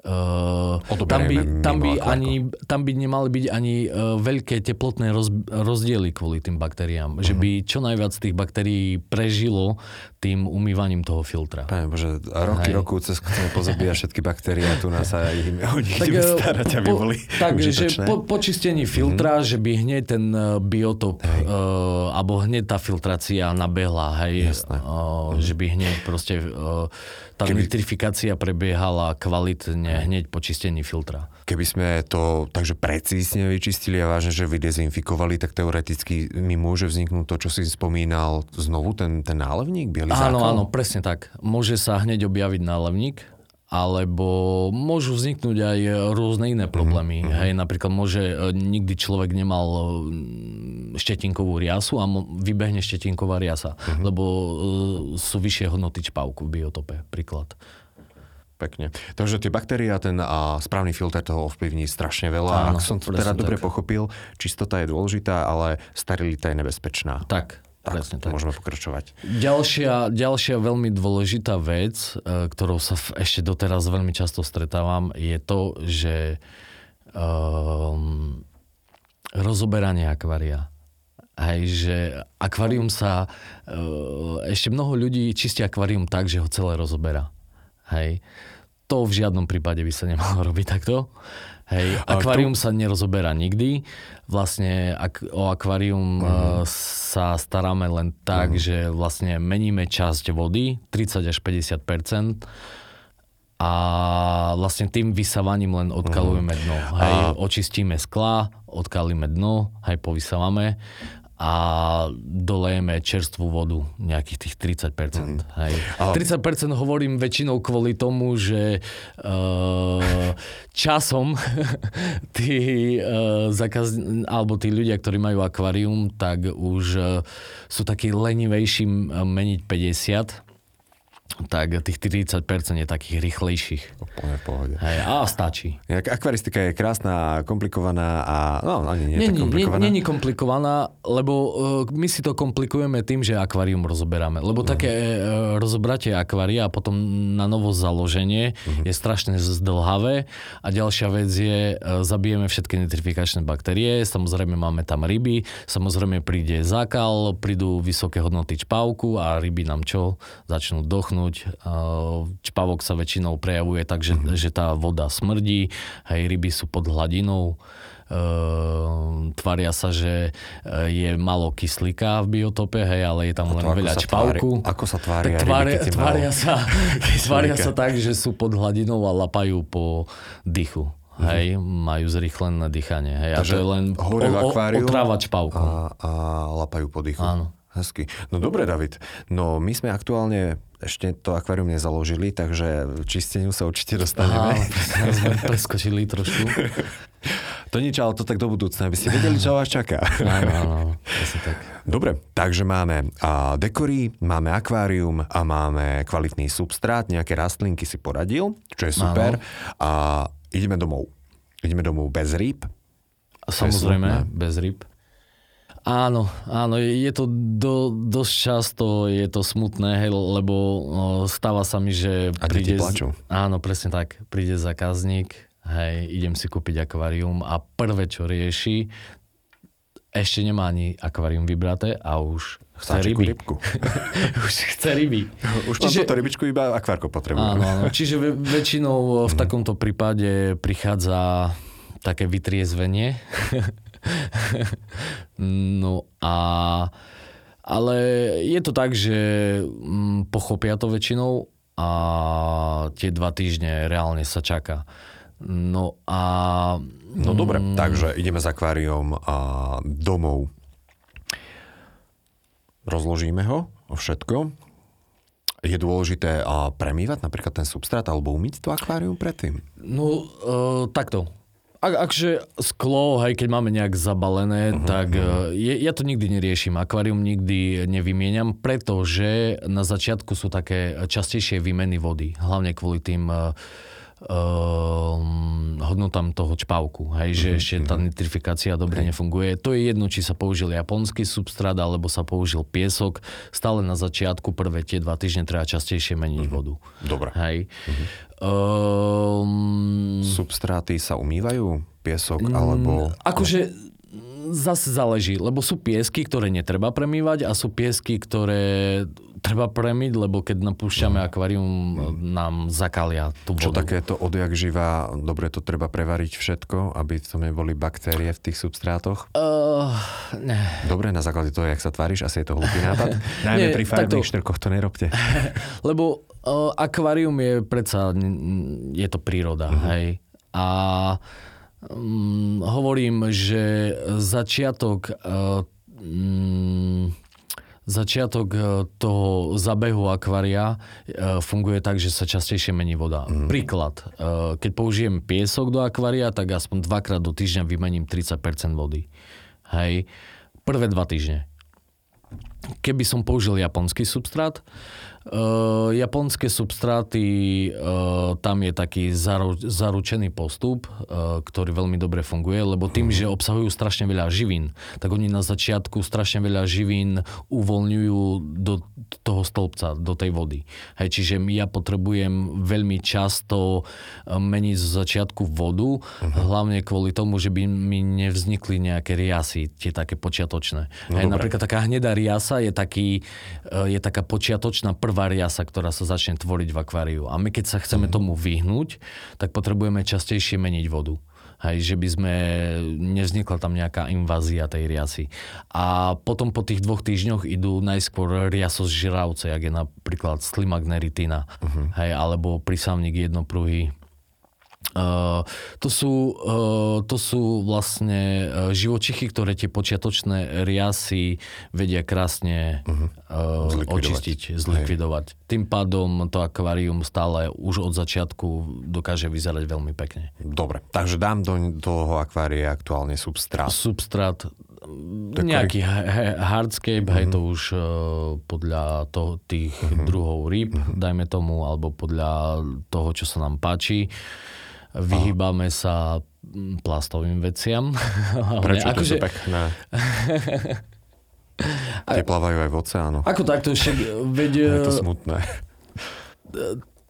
S2: tam, by, tam, by ani, tam by nemali byť ani uh, veľké teplotné roz, rozdiely kvôli tým baktériám. Že
S1: Mhm.
S2: by čo najviac tých baktérií prežilo tým umývaním toho filtra.
S1: Pane Bože, roky,
S2: Hej.
S1: roku cez chceme pozabíjať všetky baktérie a tu nás sa im, o nich
S2: Tak,
S1: ideme
S2: eh,
S1: starať, aby
S2: po,
S1: boli
S2: tak, že
S1: užitočné. Mhm.
S2: po, po čistení filtra, že by hneď ten biotop, uh, alebo hneď tá filtrácia nabehla, hej,
S1: Jasné. Mhm.
S2: uh, že by hneď proste uh, tá
S1: Keby-
S2: nitrifikácia prebiehala kvalitne hneď po čistení filtra.
S1: Keby sme to takže precízne vyčistili a vážne, že vydezinfikovali, tak teoreticky mi môže vzniknúť to, čo si spomínal, znovu ten, ten nálevník, biely
S2: Áno,
S1: zákal?
S2: áno, presne tak. Môže sa hneď objaviť nálevník, alebo môžu vzniknúť aj rôzne iné problémy. Mm-hmm. Hej, napríklad môže, e, nikdy človek nemal mm, štetinkovú riasu a vybehne štetinková riasa, mm-hmm. lebo e, sú vyššie hodnoty čpavku v biotope, príklad.
S1: Pekne. Takže tie baktérie a ten a správny filter toho ovplyvní strašne veľa.
S2: Áno,
S1: Ak som to teda dobre
S2: tak.
S1: pochopil, čistota je dôležitá, ale sterilita je nebezpečná.
S2: Tak, presne tak.
S1: môžeme pokračovať.
S2: Ďalšia, ďalšia veľmi dôležitá vec, e, ktorou sa ešte doteraz veľmi často stretávam, je to, že um, rozoberanie akvária. Hej, že akvárium sa... Uh, ešte mnoho ľudí čistí akvárium tak, že ho celé rozoberá. Hej. to v žiadnom prípade by sa nemalo robiť takto. Hej, akvárium sa nerozoberá nikdy. Vlastne ak, o akvárium uh-huh. sa staráme len tak, uh-huh. že vlastne meníme časť vody, 30 až 50% a vlastne tým vysávaním len odkalujeme dno. Hej, a... očistíme skla, odkalíme dno, hej, povysávame a dolejeme čerstvú vodu, nejakých tých 30%. Mm. Hej. A... 30% hovorím väčšinou kvôli tomu, že uh, časom tí, uh, zakaz... alebo tí ľudia, ktorí majú akvárium, tak už uh, sú takí lenivejší meniť 50 tak tých 30% je takých rýchlejších.
S1: Úplne v pohode.
S2: Hej, a stačí.
S1: Akvaristika je krásna, komplikovaná a no, ani nie je
S2: nie,
S1: komplikovaná.
S2: Nie komplikovaná, lebo uh, my si to komplikujeme tým, že akvárium rozoberáme. Lebo uh-huh. také uh, rozobratie akvária a potom na novo založenie uh-huh. je strašne zdlhavé a ďalšia vec je, uh, zabijeme všetky nitrifikačné baktérie, samozrejme máme tam ryby, samozrejme príde zákal, prídu vysoké hodnoty čpavku a ryby nám čo? Začnú dochnúť vyschnúť. Čpavok sa väčšinou prejavuje tak, že, mm-hmm. že tá voda smrdí, hej, ryby sú pod hladinou. Uh, tvária sa, že je málo kyslíka v biotope, hej, ale je tam len veľa čpavku.
S1: Ako sa tvária
S2: tak
S1: tvária,
S2: ryby, tvária, sa, tvária sa tak, že sú pod hladinou a lapajú po dychu. Mhm. Hej, majú zrýchlené dýchanie. Hej, Takže a to je len o, o, otrava čpavkom.
S1: A, a lapajú po dychu.
S2: Áno.
S1: Hezky. No dobre, David. No my sme aktuálne ešte to akvárium nezaložili, takže čisteniu sa určite dostaneme.
S2: Á, sme preskočili trošku.
S1: to nič, ale to tak do budúcna, aby ste vedeli, čo vás čaká.
S2: Áno, áno, tak.
S1: Dobre, takže máme a, dekory, máme akvárium a máme kvalitný substrát, nejaké rastlinky si poradil, čo je super. Áno. A ideme domov. Ideme domov bez rýb.
S2: Samozrejme, bez rýb. Áno, áno, je to do, dosť často, je to smutné, hej, lebo no, stáva sa mi, že
S1: a príde... plačú.
S2: Áno, presne tak. Príde zákazník, hej, idem si kúpiť akvárium a prvé, čo rieši, ešte nemá ani akvárium vybraté a už chce
S1: ryby. Rybku.
S2: už chce ryby.
S1: Už čiže, túto rybičku iba akvárko potrebuje.
S2: Áno, áno, čiže väčšinou v takomto prípade prichádza také vytriezvenie no a ale je to tak, že mm, pochopia to väčšinou a tie dva týždne reálne sa čaká. No a...
S1: No dobre, mm, takže ideme s akváriom a domov. Rozložíme ho, všetko. Je dôležité a premývať napríklad ten substrát alebo umyť to akvárium predtým?
S2: No, uh, takto ak, akže sklo, hej, keď máme nejak zabalené, uh-huh, tak uh-huh. Je, ja to nikdy neriešim. Akvárium nikdy nevymieniam, pretože na začiatku sú také častejšie výmeny vody. Hlavne kvôli tým uh, uh, hodnotám toho čpavku, hej, že mm-hmm. ešte tá mhm. nitrifikácia dobre okay. nefunguje. To je jedno, či sa použil japonský substrát, alebo sa použil piesok. Stále na začiatku, prvé tie dva týždne treba častejšie meniť mm-hmm. vodu.
S1: Dobre.
S2: Hej. Mm-hmm. Um,
S1: Substráty sa umývajú? Piesok alebo...
S2: Akože zase záleží, lebo sú piesky, ktoré netreba premývať a sú piesky, ktoré treba premiť, lebo keď napúšťame mm. akvárium, nám zakalia tú vodu.
S1: Čo takéto odjak živá, dobre to treba prevariť všetko, aby to neboli baktérie v tých substrátoch?
S2: Uh, ne.
S1: Dobre, na základe toho, jak sa tváriš, asi je to hlupý nápad. Najmä pri farebných štrkoch to nerobte.
S2: lebo uh, akvárium je predsa, je to príroda, uh-huh. hej. A um, hovorím, že začiatok um, Začiatok e, toho zabehu akvária e, funguje tak, že sa častejšie mení voda. Mm. Príklad, keď použijem piesok do akvária, tak aspoň dvakrát do týždňa vymením 30% vody. Hej. Prvé dva týždne. Keby som použil japonský substrát, Uh, japonské substráty, uh, tam je taký zaru, zaručený postup, uh, ktorý veľmi dobre funguje, lebo tým, že obsahujú strašne veľa živín, tak oni na začiatku strašne veľa živín uvoľňujú do toho stĺpca, do tej vody. Hej, čiže ja potrebujem veľmi často meniť z začiatku vodu, uh-huh. hlavne kvôli tomu, že by mi nevznikli nejaké riasy, tie také počiatočné. No, Hej, napríklad taká hnedá riasa je, taký, je taká počiatočná prvá nová riasa, ktorá sa začne tvoriť v akváriu. A my keď sa chceme tomu vyhnúť, tak potrebujeme častejšie meniť vodu. Hej, že by sme, nevznikla tam nejaká invázia tej riasy. A potom po tých dvoch týždňoch idú najskôr riasos žravce, jak je napríklad slimagneritina, uh-huh. hej, alebo prísamník jednopruhy, Uh, to, sú, uh, to sú vlastne uh, živočichy, ktoré tie počiatočné riasy vedia krásne uh, očistiť, zlikvidovať. Hej. Tým pádom to akvárium stále už od začiatku dokáže vyzerať veľmi pekne.
S1: Dobre, takže dám do toho akvária aktuálne substrát.
S2: Substrát Takový... nejaký hardscape, uh-huh. hej, to už uh, podľa toho, tých uh-huh. druhov rýb, uh-huh. dajme tomu, alebo podľa toho, čo sa nám páči. Vyhýbame sa plastovým veciam.
S1: Prečo to akože- pekné? Tie plávajú aj v oceánoch.
S2: Ako takto však, veď...
S1: Je to smutné.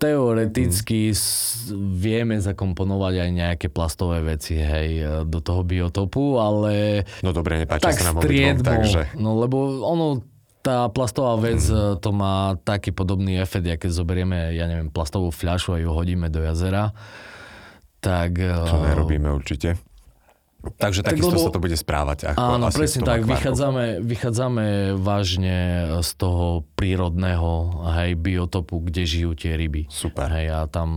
S2: Teoreticky hmm. vieme zakomponovať aj nejaké plastové veci, hej, do toho biotopu, ale...
S1: No dobre, nepáči sa nám obidvom, takže...
S2: No lebo ono, tá plastová vec, hmm. to má taký podobný efekt, keď zoberieme, ja neviem, plastovú fľašu a ju hodíme do jazera tak...
S1: Čo nerobíme určite. Takže tak takisto lebo, sa to bude správať.
S2: Ako áno, presne tak. Vychádzame, vychádzame vážne z toho prírodného hej, biotopu, kde žijú tie ryby.
S1: Super.
S2: Hej, a tam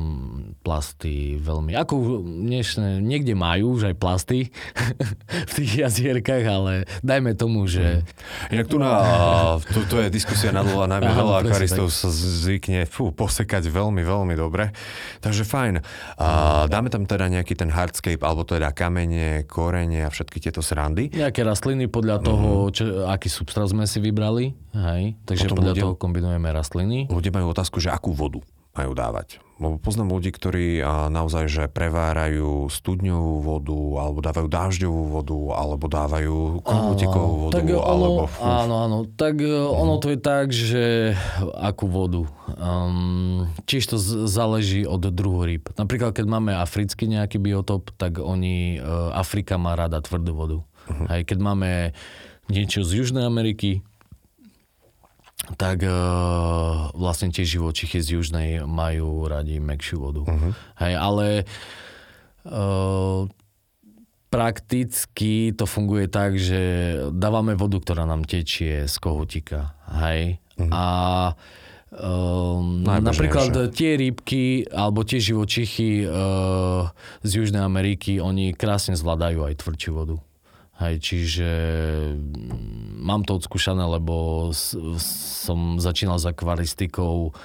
S2: plasty veľmi... Ako dnešné, niekde majú už aj plasty v tých jazierkach, ale dajme tomu, že...
S1: Inak tu na... To, to je diskusia na dlho najmä veľa akvaristov sa zvykne fú, posekať veľmi, veľmi dobre. Takže fajn. A dáme tam teda nejaký ten hardscape, alebo teda kamene, korene a všetky tieto srandy.
S2: Nejaké rastliny podľa mhm. toho, čo, aký substrát sme si vybrali. Hej. Takže Potom podľa ľudia, toho kombinujeme rastliny.
S1: Ľudia majú otázku, že akú vodu majú dávať. Lebo poznám ľudí, ktorí naozaj že prevárajú studňovú vodu, alebo dávajú dážďovú vodu, alebo dávajú komputikovú vodu.
S2: Tak ono,
S1: alebo...
S2: Áno, áno. Tak mm. ono to je tak, že akú vodu. Um, tiež to záleží od druhu rýb. Napríklad, keď máme africký nejaký biotop, tak oni, uh, Afrika má rada tvrdú vodu. Uh-huh. Aj keď máme niečo z Južnej Ameriky, tak uh, vlastne tie živočichy z južnej majú radi mekšiu vodu. Uh-huh. Hej, ale uh, prakticky to funguje tak, že dávame vodu, ktorá nám tečie z kohutika. Hej? Uh-huh. A Um, napríklad tie rybky alebo tie živočichy uh, z Južnej Ameriky, oni krásne zvládajú aj tvrdšiu vodu. Hej, čiže mm, mám to odskúšané, lebo som začínal s akvaristikou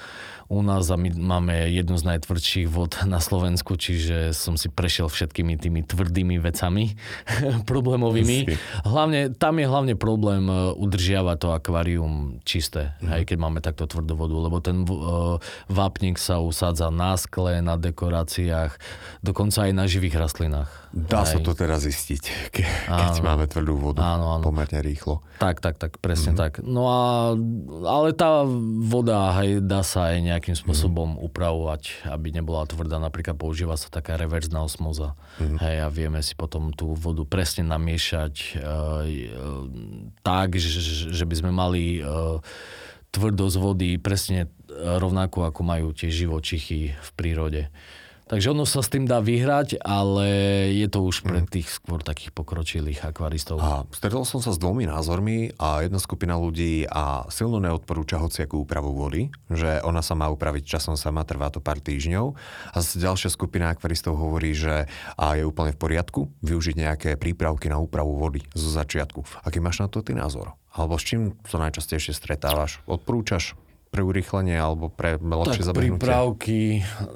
S2: u nás a my máme jednu z najtvrdších vod na Slovensku, čiže som si prešiel všetkými tými tvrdými vecami problémovými. Hlavne, tam je hlavne problém e, udržiavať to akvárium čisté, mm. aj keď máme takto tvrdú vodu, lebo ten uh, vápnik sa usádza na skle, na dekoráciách, dokonca aj na živých rastlinách.
S1: Dá aj. sa to teraz zistiť, ke, keď áno. máme tvrdú vodu áno, áno. pomerne rýchlo.
S2: Tak, tak, tak, presne mm. tak. No a, ale tá voda, hej, dá sa aj nejak nejakým spôsobom mm. upravovať, aby nebola tvrdá. Napríklad používa sa taká reverzná osmoza. Mm. Hej, a vieme si potom tú vodu presne namiešať uh, tak, že, že by sme mali uh, tvrdosť vody presne rovnako, ako majú tie živočichy v prírode. Takže ono sa s tým dá vyhrať, ale je to už pre tých skôr takých pokročilých akvaristov.
S1: A stretol som sa s dvomi názormi a jedna skupina ľudí a silno neodporúča hociakú úpravu vody, že ona sa má upraviť časom sama, trvá to pár týždňov. A ďalšia skupina akvaristov hovorí, že a je úplne v poriadku využiť nejaké prípravky na úpravu vody zo začiatku. Aký máš na to ty názor? Alebo s čím sa najčastejšie stretávaš? Odporúčaš pre urýchlenie alebo pre lepšie tak zabehnutie?
S2: prípravky,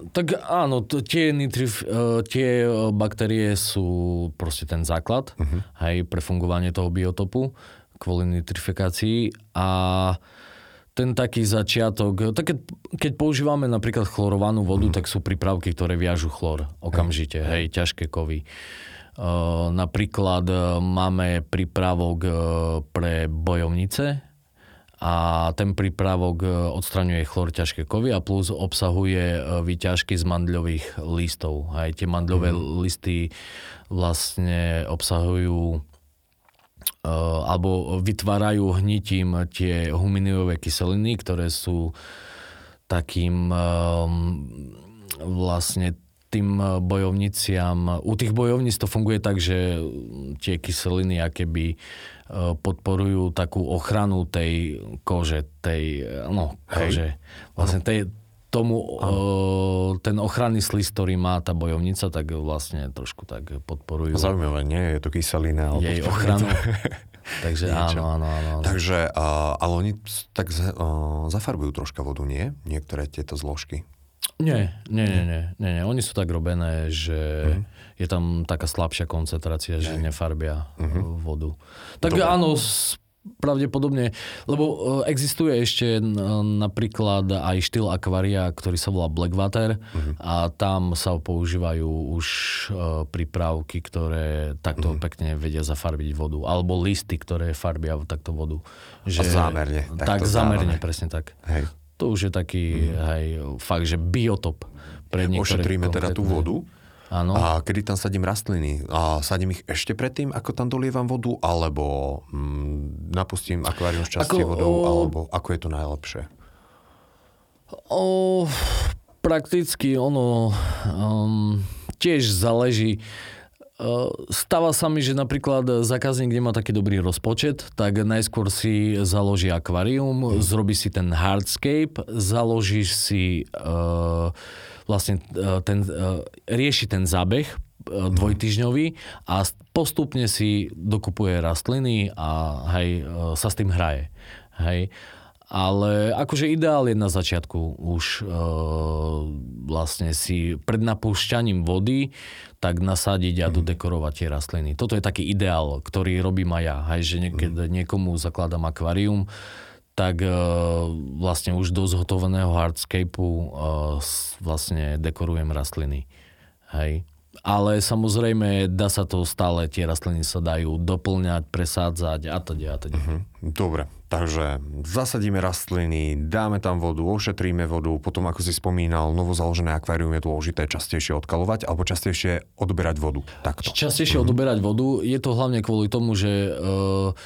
S2: tak áno, to, tie, nitrif, uh, tie baktérie sú proste ten základ uh-huh. hej, pre fungovanie toho biotopu kvôli nitrifikácii a ten taký začiatok, tak keď, keď používame napríklad chlorovanú vodu, uh-huh. tak sú prípravky, ktoré viažu chlor okamžite, hej, hej ťažké kovy. Uh, napríklad uh, máme prípravok uh, pre bojovnice, a ten prípravok e, odstraňuje chlor ťažké kovy a plus obsahuje e, výťažky z mandľových listov. Aj tie mandľové mm. listy vlastne obsahujú e, alebo vytvárajú hnitím tie huminiové kyseliny, ktoré sú takým um, vlastne tým bojovniciam, u tých bojovníc to funguje tak, že tie kyseliny akéby podporujú takú ochranu tej kože, tej, no, kože, vlastne tej, tomu uh, ten ochranný slis, ktorý má tá bojovnica, tak vlastne trošku tak podporujú.
S1: Zaujímavé, nie? Je to kyselina.
S2: Jej ochranu. Takže áno, áno, áno.
S1: Takže, uh, ale oni tak uh, zafarbujú troška vodu, nie? Niektoré tieto zložky.
S2: Nie, nie, nie, nie, nie, nie. Oni sú tak robené, že uh-huh. Je tam taká slabšia koncentrácia, že nefarbia uh-huh. vodu. Tak Dobre. áno, pravdepodobne, lebo e, existuje ešte napríklad aj štýl akvária, ktorý sa volá Blackwater uh-huh. a tam sa používajú už e, prípravky, ktoré takto uh-huh. pekne vedia zafarbiť vodu. Alebo listy, ktoré farbia takto vodu.
S1: Že, a zámerne.
S2: Tak, zámerne, presne tak. Hej. To už je taký, uh-huh. hej, fakt, že biotop.
S1: Pre Ošetríme teda tú vodu?
S2: Áno.
S1: A kedy tam sadím rastliny? A sadím ich ešte predtým, ako tam dolievam vodu? Alebo mm, napustím akvárium s časti ako, vodou? O... Alebo ako je to najlepšie?
S2: O, prakticky ono um, tiež záleží. Stáva sa mi, že napríklad zákazník nemá taký dobrý rozpočet, tak najskôr si založí akvárium, zrobí si ten hardscape, založí si uh, vlastne e, ten, e, rieši ten zábeh e, dvojtyžňový a postupne si dokupuje rastliny a hej, sa s tým hraje. Hej. Ale akože ideál je na začiatku už e, vlastne si pred napúšťaním vody tak nasadiť a mhm. dodekorovať tie rastliny. Toto je taký ideál, ktorý robím aj ja. Hej, že niekedy niekomu zakladám akvárium, tak uh, vlastne už do zhotoveného hardscapeu uh, vlastne dekorujem rastliny. Hej. Ale samozrejme, dá sa to stále, tie rastliny sa dajú doplňať, presádzať a teda a teda. Uh-huh.
S1: Dobre, takže zasadíme rastliny, dáme tam vodu, ošetríme vodu, potom ako si spomínal, novozaložené akvárium je dôležité častejšie odkalovať alebo častejšie odberať vodu. Takto.
S2: Častejšie uh-huh. odoberať vodu, je to hlavne kvôli tomu, že uh,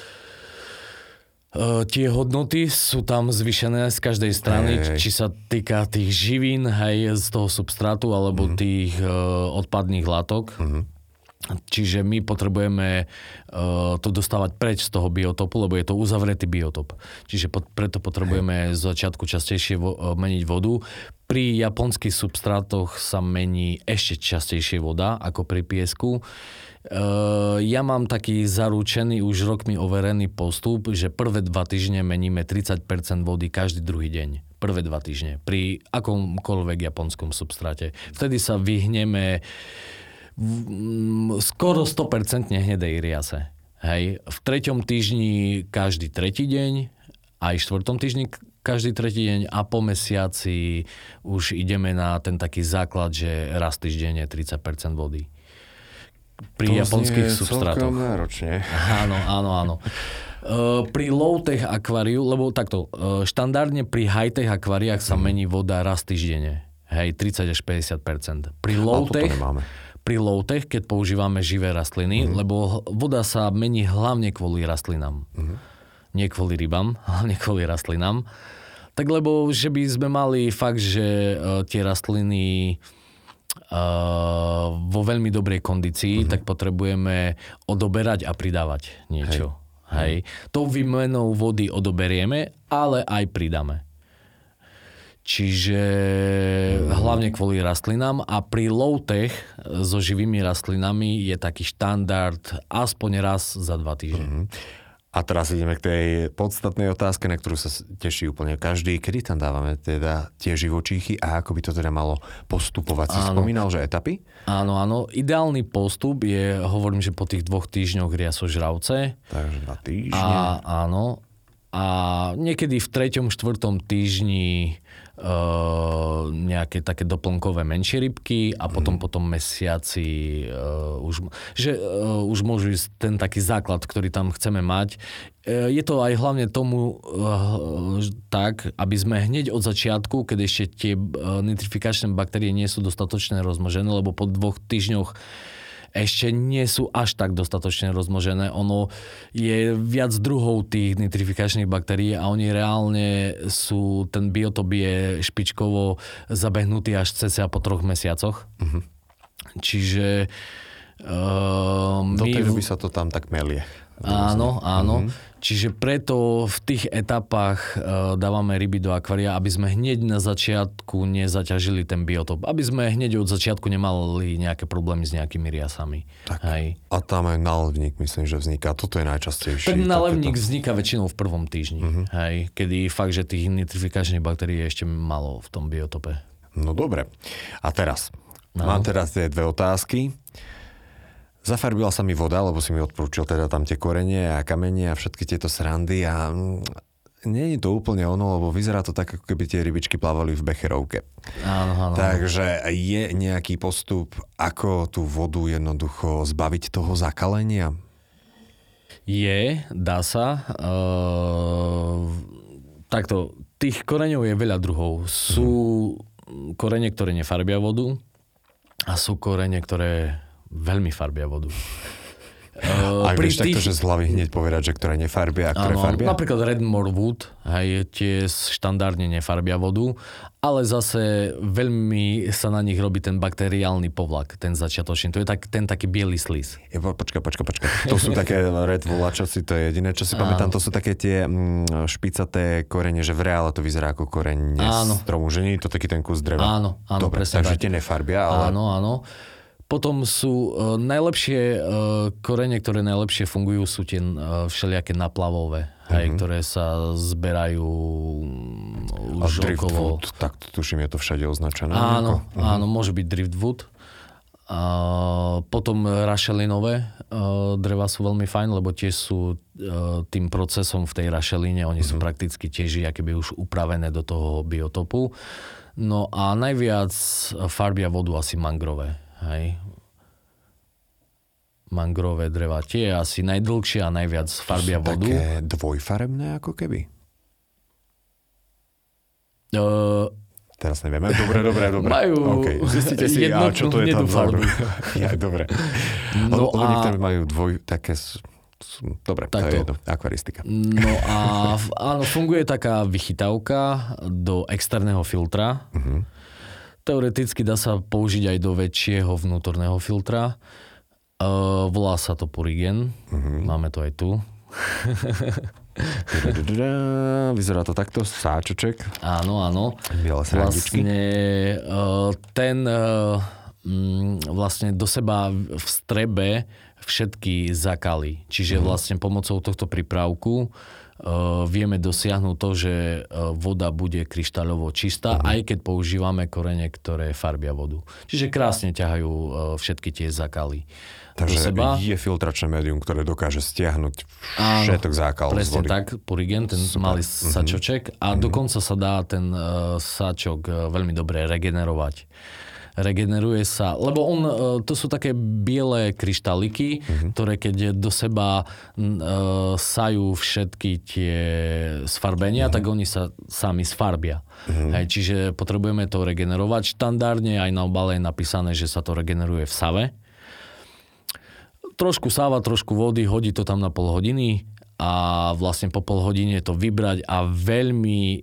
S2: tie hodnoty sú tam zvyšené z každej strany, hej, hej. či sa týka tých živín, hej, z toho substrátu, alebo mm-hmm. tých uh, odpadných látok. Mm-hmm. Čiže my potrebujeme uh, to dostávať preč z toho biotopu, lebo je to uzavretý biotop. Čiže pot, preto potrebujeme z začiatku častejšie vo, uh, meniť vodu. Pri japonských substrátoch sa mení ešte častejšie voda ako pri piesku. Uh, ja mám taký zaručený, už rokmi overený postup, že prvé dva týždne meníme 30% vody každý druhý deň. Prvé dva týždne. Pri akomkoľvek japonskom substráte. Vtedy sa vyhneme skoro 100% hnedej riase. Hej. V treťom týždni každý tretí deň, aj v štvrtom týždni každý tretí deň a po mesiaci už ideme na ten taký základ, že raz týždeň je 30% vody pri to japonských substrátoch.
S1: náročne.
S2: Áno, áno, áno. Uh, pri low-tech akváriu, lebo takto, uh, štandardne pri high-tech akváriách sa mm. mení voda raz týždenne. Hej, 30 až 50 Pri low-tech, pri low-tech, keď používame živé rastliny, mm. lebo voda sa mení hlavne kvôli rastlinám. Mm. Nie kvôli rybám, hlavne kvôli rastlinám. Tak lebo, že by sme mali fakt, že uh, tie rastliny vo veľmi dobrej kondícii, uh-huh. tak potrebujeme odoberať a pridávať niečo. Hej. Hej. Tou výmenou vody odoberieme, ale aj pridáme. Čiže uh-huh. hlavne kvôli rastlinám a pri low-tech so živými rastlinami je taký štandard aspoň raz za dva týždne. Uh-huh.
S1: A teraz ideme k tej podstatnej otázke, na ktorú sa teší úplne každý. Kedy tam dávame teda tie živočíchy a ako by to teda malo postupovať? Si áno. spomínal, že etapy?
S2: Áno, áno. Ideálny postup je, hovorím, že po tých dvoch týždňoch riasožravce.
S1: Takže dva týždne.
S2: A, áno. A niekedy v treťom, štvrtom týždni Uh, nejaké také doplnkové menšie rybky a potom mm. potom mesiaci uh, už, že uh, už môžu ísť ten taký základ, ktorý tam chceme mať. Uh, je to aj hlavne tomu uh, tak, aby sme hneď od začiatku, keď ešte tie uh, nitrifikačné baktérie nie sú dostatočne rozmnožené, lebo po dvoch týždňoch ešte nie sú až tak dostatočne rozmnožené. Ono je viac druhov tých nitrifikačných baktérií a oni reálne sú, ten biotop je špičkovo zabehnutý až cca po troch mesiacoch. Uh-huh. Čiže uh,
S1: Do tej doby sa to tam tak melie.
S2: Áno, áno. Mm-hmm. Čiže preto v tých etapách uh, dávame ryby do akvária, aby sme hneď na začiatku nezaťažili ten biotop. Aby sme hneď od začiatku nemali nejaké problémy s nejakými riasami.
S1: Tak. Hej. A tam aj nalevník myslím, že vzniká. Toto je najčastejšie.
S2: Ten nalevník takéto... vzniká väčšinou v prvom týždni. Mm-hmm. Hej. Kedy fakt, že tých nitrifikačných baktérií je ešte malo v tom biotope.
S1: No dobre. A teraz. No. Mám teraz tie dve otázky. Zafarbila sa mi voda, lebo si mi odporúčil teda tam tie korenie a kamene a všetky tieto srandy a mm, nie je to úplne ono, lebo vyzerá to tak, ako keby tie rybičky plávali v becherovke.
S2: Áno, áno.
S1: Takže je nejaký postup, ako tú vodu jednoducho zbaviť toho zakalenia?
S2: Je, dá sa. Uh, takto, tých koreňov je veľa druhov. Sú hmm. korene, ktoré nefarbia vodu a sú korene, ktoré veľmi farbia vodu.
S1: Uh, Aj pri vieš tých... takto, že z hlavy hneď povedať, že ktoré nefarbia a ktoré ano, farbia?
S2: Napríklad Redmore Wood, hej, tie štandardne nefarbia vodu, ale zase veľmi sa na nich robí ten bakteriálny povlak, ten začiatočný. To je tak, ten taký biely slis.
S1: Je, počka, počka, počka. To sú také Red Wool, čo si to je jediné, čo si pamätám, to sú také tie mm, špicaté korene, že v reále to vyzerá ako koreň stromu, že nie je to taký ten kus dreva.
S2: Áno, áno,
S1: Dobre, presne takže tak. tie nefarbia, ale...
S2: Áno, áno. Potom sú uh, najlepšie uh, korene, ktoré najlepšie fungujú, sú tie uh, všelijaké naplavové, mm-hmm. hej, ktoré sa zberajú mm, už
S1: A okolo... tak tuším, je to všade označené.
S2: Áno, mm-hmm. áno, môže byť driftwood. A potom rašelinové dreva sú veľmi fajn, lebo tiež sú tým procesom v tej rašeline, oni mm-hmm. sú mhm. prakticky tiež akéby už upravené do toho biotopu. No a najviac farbia vodu asi mangrové. Hej. Mangrové dreva. Tie je asi najdlhšie a najviac farbia vodu.
S1: Také dvojfarebné ako keby?
S2: Uh,
S1: Teraz nevieme. Dobre, dobre, dobre.
S2: Majú
S1: okay. Zistite si, a čo to je tam farbu. ja, dobre. No a... niektoré majú dvoj, také Dobre, tak to je jedno. Akvaristika.
S2: No a áno, funguje taká vychytávka do externého filtra. Uh-huh. Teoreticky dá sa použiť aj do väčšieho vnútorného filtra. Uh, volá sa to Purigen. Uh-huh. Máme to aj tu.
S1: Vyzerá to takto, sáčoček.
S2: Áno, áno.
S1: Biele
S2: Vlastne ten uh, vlastne do seba v strebe všetky zakaly. Čiže uh-huh. vlastne pomocou tohto prípravku uh, vieme dosiahnuť to, že uh, voda bude kryštáľovo čistá, uh-huh. aj keď používame korene, ktoré farbia vodu. Čiže krásne ťahajú uh, všetky tie zakaly.
S1: Takže seba. je filtračné médium, ktoré dokáže stiahnuť všetok zákal
S2: z vody. tak, Purigen, ten Super. malý mhm. sačoček a uh-huh. dokonca sa dá ten uh, sačok veľmi dobre regenerovať regeneruje sa, lebo on, e, to sú také biele kryštáliky, mm-hmm. ktoré keď do seba uh, sajú všetky tie sfarbenia, mm-hmm. tak oni sa sami sfarbia. Mm-hmm. Hej, čiže potrebujeme to regenerovať. Štandardne aj na obale je napísané, že sa to regeneruje v save. Trošku sáva, trošku vody, hodí to tam na pol hodiny a vlastne po pol hodine to vybrať a veľmi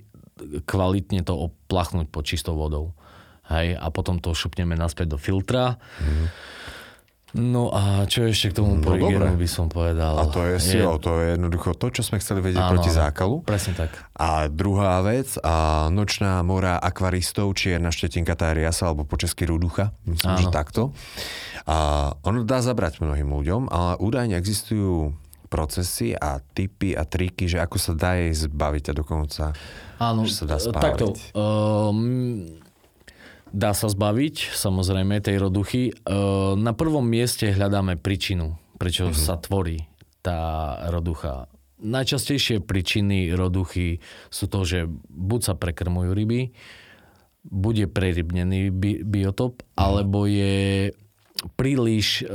S2: kvalitne to oplachnúť pod čistou vodou hej, a potom to šupneme naspäť do filtra. Mm. No a čo ešte k tomu no, porigenu by som povedal?
S1: A to je silo, je... to je jednoducho to, čo sme chceli vedieť áno, proti zákalu.
S2: Presne tak.
S1: A druhá vec, a nočná mora akvaristov, čierna štetinka riasa, alebo po česky ruducha, myslím, áno. že takto. A ono dá zabrať mnohým ľuďom, ale údajne existujú procesy a typy a triky, že ako sa dá jej zbaviť a dokonca
S2: Áno,
S1: že sa dá spáliť.
S2: takto. Um, dá sa zbaviť, samozrejme, tej roduchy. E, na prvom mieste hľadáme príčinu, prečo mm-hmm. sa tvorí tá roducha. Najčastejšie príčiny roduchy sú to, že buď sa prekrmujú ryby, bude prerybnený bi- biotop, mm. alebo je príliš e,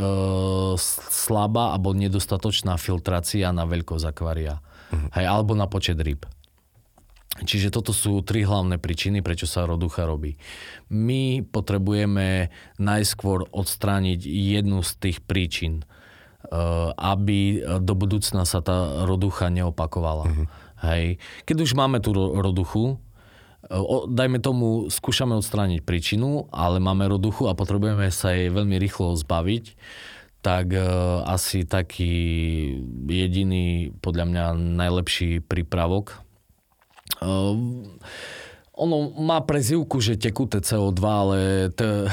S2: slabá alebo nedostatočná filtrácia na veľkosť akvária. Mm. Hej, alebo na počet ryb. Čiže toto sú tri hlavné príčiny, prečo sa roducha robí. My potrebujeme najskôr odstrániť jednu z tých príčin, eh, aby do budúcna sa tá roducha neopakovala. Uh-huh. Hej. Keď už máme tú roduchu, o, dajme tomu, skúšame odstrániť príčinu, ale máme roduchu a potrebujeme sa jej veľmi rýchlo zbaviť, tak uh, asi taký jediný, podľa mňa najlepší prípravok, ono má prezivku, že tekuté CO2, ale to,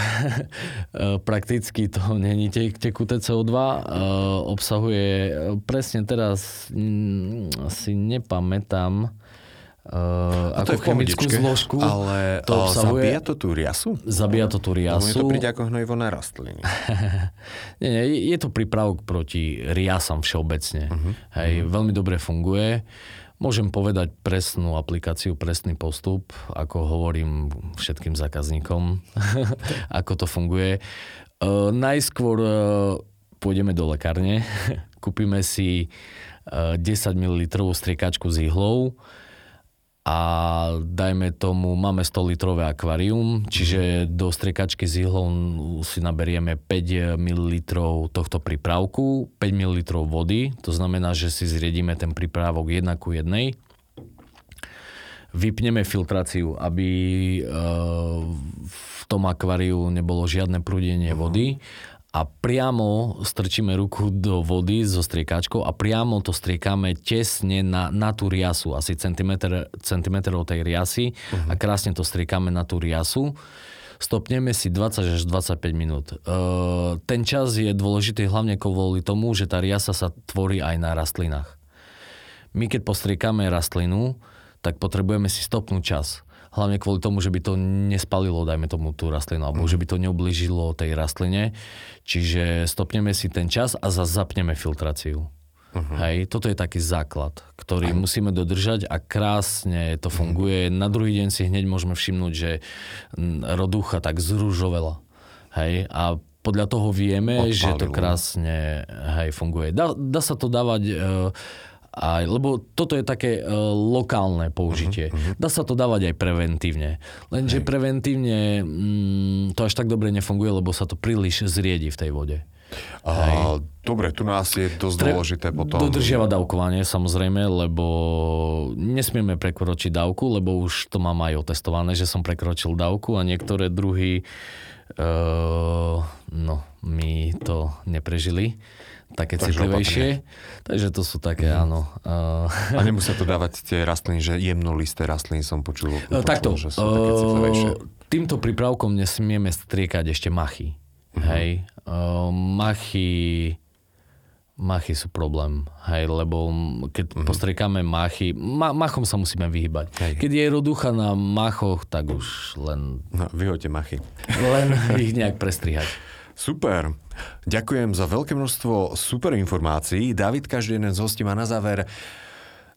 S2: prakticky to není tekuté CO2. Uh, obsahuje, presne teraz mm, si nepamätám, Uh, ako
S1: to chemickú
S2: zložku.
S1: Ale to obsahuje, zabíja to tú riasu?
S2: Zabíja to tú riasu.
S1: No, to príde ako hnojivo na rastliny.
S2: nie, nie, je to prípravok proti riasam všeobecne. Uh-huh. Hej, uh-huh. Veľmi dobre funguje. Môžem povedať presnú aplikáciu, presný postup, ako hovorím všetkým zákazníkom, ako to funguje. Uh, najskôr uh, pôjdeme do lekárne, kúpime si uh, 10 ml striekačku s ihlou, a dajme tomu, máme 100 litrové akvárium, čiže do striekačky s ihlou si naberieme 5 ml tohto prípravku, 5 ml vody, to znamená, že si zriedíme ten prípravok 1 ku 1. Vypneme filtráciu, aby e, v tom akváriu nebolo žiadne prúdenie vody a priamo strčíme ruku do vody so striekačkou a priamo to striekame tesne na, na tú riasu, asi centimetr, centimetrov tej riasy uh-huh. a krásne to striekame na tú riasu. Stopneme si 20 až 25 minút. E, ten čas je dôležitý hlavne kvôli tomu, že tá riasa sa tvorí aj na rastlinách. My keď postriekame rastlinu, tak potrebujeme si stopnúť čas hlavne kvôli tomu, že by to nespalilo, dajme tomu tú rastlinu, alebo mm. že by to neublížilo tej rastline. Čiže stopneme si ten čas a zapneme filtráciu. Uh-huh. Hej, toto je taký základ, ktorý uh-huh. musíme dodržať a krásne to funguje. Uh-huh. Na druhý deň si hneď môžeme všimnúť, že roducha tak zružovela. Hej, a podľa toho vieme, Odpálilo. že to krásne hej, funguje. Dá, dá sa to dávať uh, aj, lebo toto je také uh, lokálne použitie. Uh-huh, uh-huh. Dá sa to dávať aj preventívne. Lenže Hej. preventívne mm, to až tak dobre nefunguje, lebo sa to príliš zriedi v tej vode.
S1: A, dobre, tu nás je dosť Tre- dôležité potom.
S2: Dodržiava dávkovanie samozrejme, lebo nesmieme prekročiť dávku, lebo už to mám aj otestované, že som prekročil dávku a niektoré druhy uh, no, mi to neprežili také Takže citlivejšie. Opatrne. Takže to sú také, mm. áno.
S1: A nemusia to dávať tie rastliny, že jemnolisté rastliny som počul. počul
S2: Takto,
S1: že sú také citlivejšie.
S2: týmto prípravkom nesmieme striekať ešte machy. Mm-hmm. Hej. Uh, machy machy sú problém, hej, lebo keď mm-hmm. postriekame machy, ma, machom sa musíme vyhybať. Hej. Keď je roducha na machoch, tak už len...
S1: No, vyhoďte machy.
S2: Len ich nejak prestrihať.
S1: Super. Ďakujem za veľké množstvo super informácií. David, každý jeden z hostí má na záver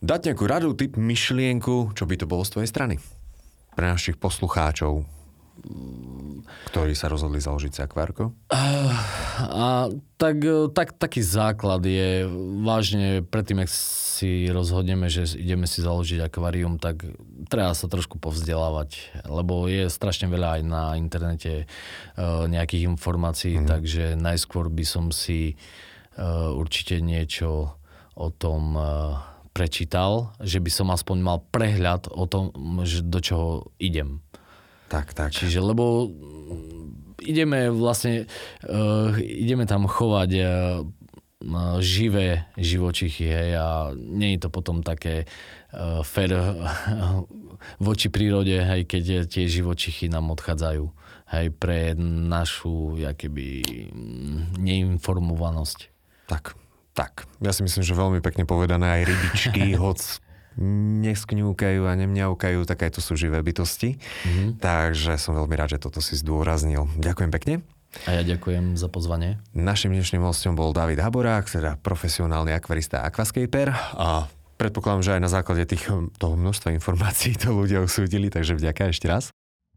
S1: dať nejakú radu, typ, myšlienku, čo by to bolo z tvojej strany pre našich poslucháčov ktorí sa rozhodli založiť si akvárko?
S2: A, tak, tak, taký základ je vážne, predtým, ak si rozhodneme, že ideme si založiť akvárium, tak treba sa trošku povzdelávať, lebo je strašne veľa aj na internete uh, nejakých informácií, mm. takže najskôr by som si uh, určite niečo o tom prečítal, že by som aspoň mal prehľad o tom, že do čoho idem.
S1: Tak, tak.
S2: Čiže, lebo ideme vlastne, uh, ideme tam chovať uh, živé živočichy, hej, a nie je to potom také uh, fair uh, voči prírode, hej, keď tie živočichy nám odchádzajú, hej, pre našu, jakoby, neinformovanosť.
S1: Tak, tak. Ja si myslím, že veľmi pekne povedané aj rybičky, hoc neskňúkajú a nemňaukajú, tak aj to sú živé bytosti. Mm-hmm. Takže som veľmi rád, že toto si zdôraznil. Ďakujem pekne.
S2: A ja ďakujem za pozvanie.
S1: Našim dnešným hostom bol David Haborák, teda profesionálny akvarista a aquascaper. A predpokladám, že aj na základe tých, toho množstva informácií to ľudia usúdili, takže vďaka ešte raz.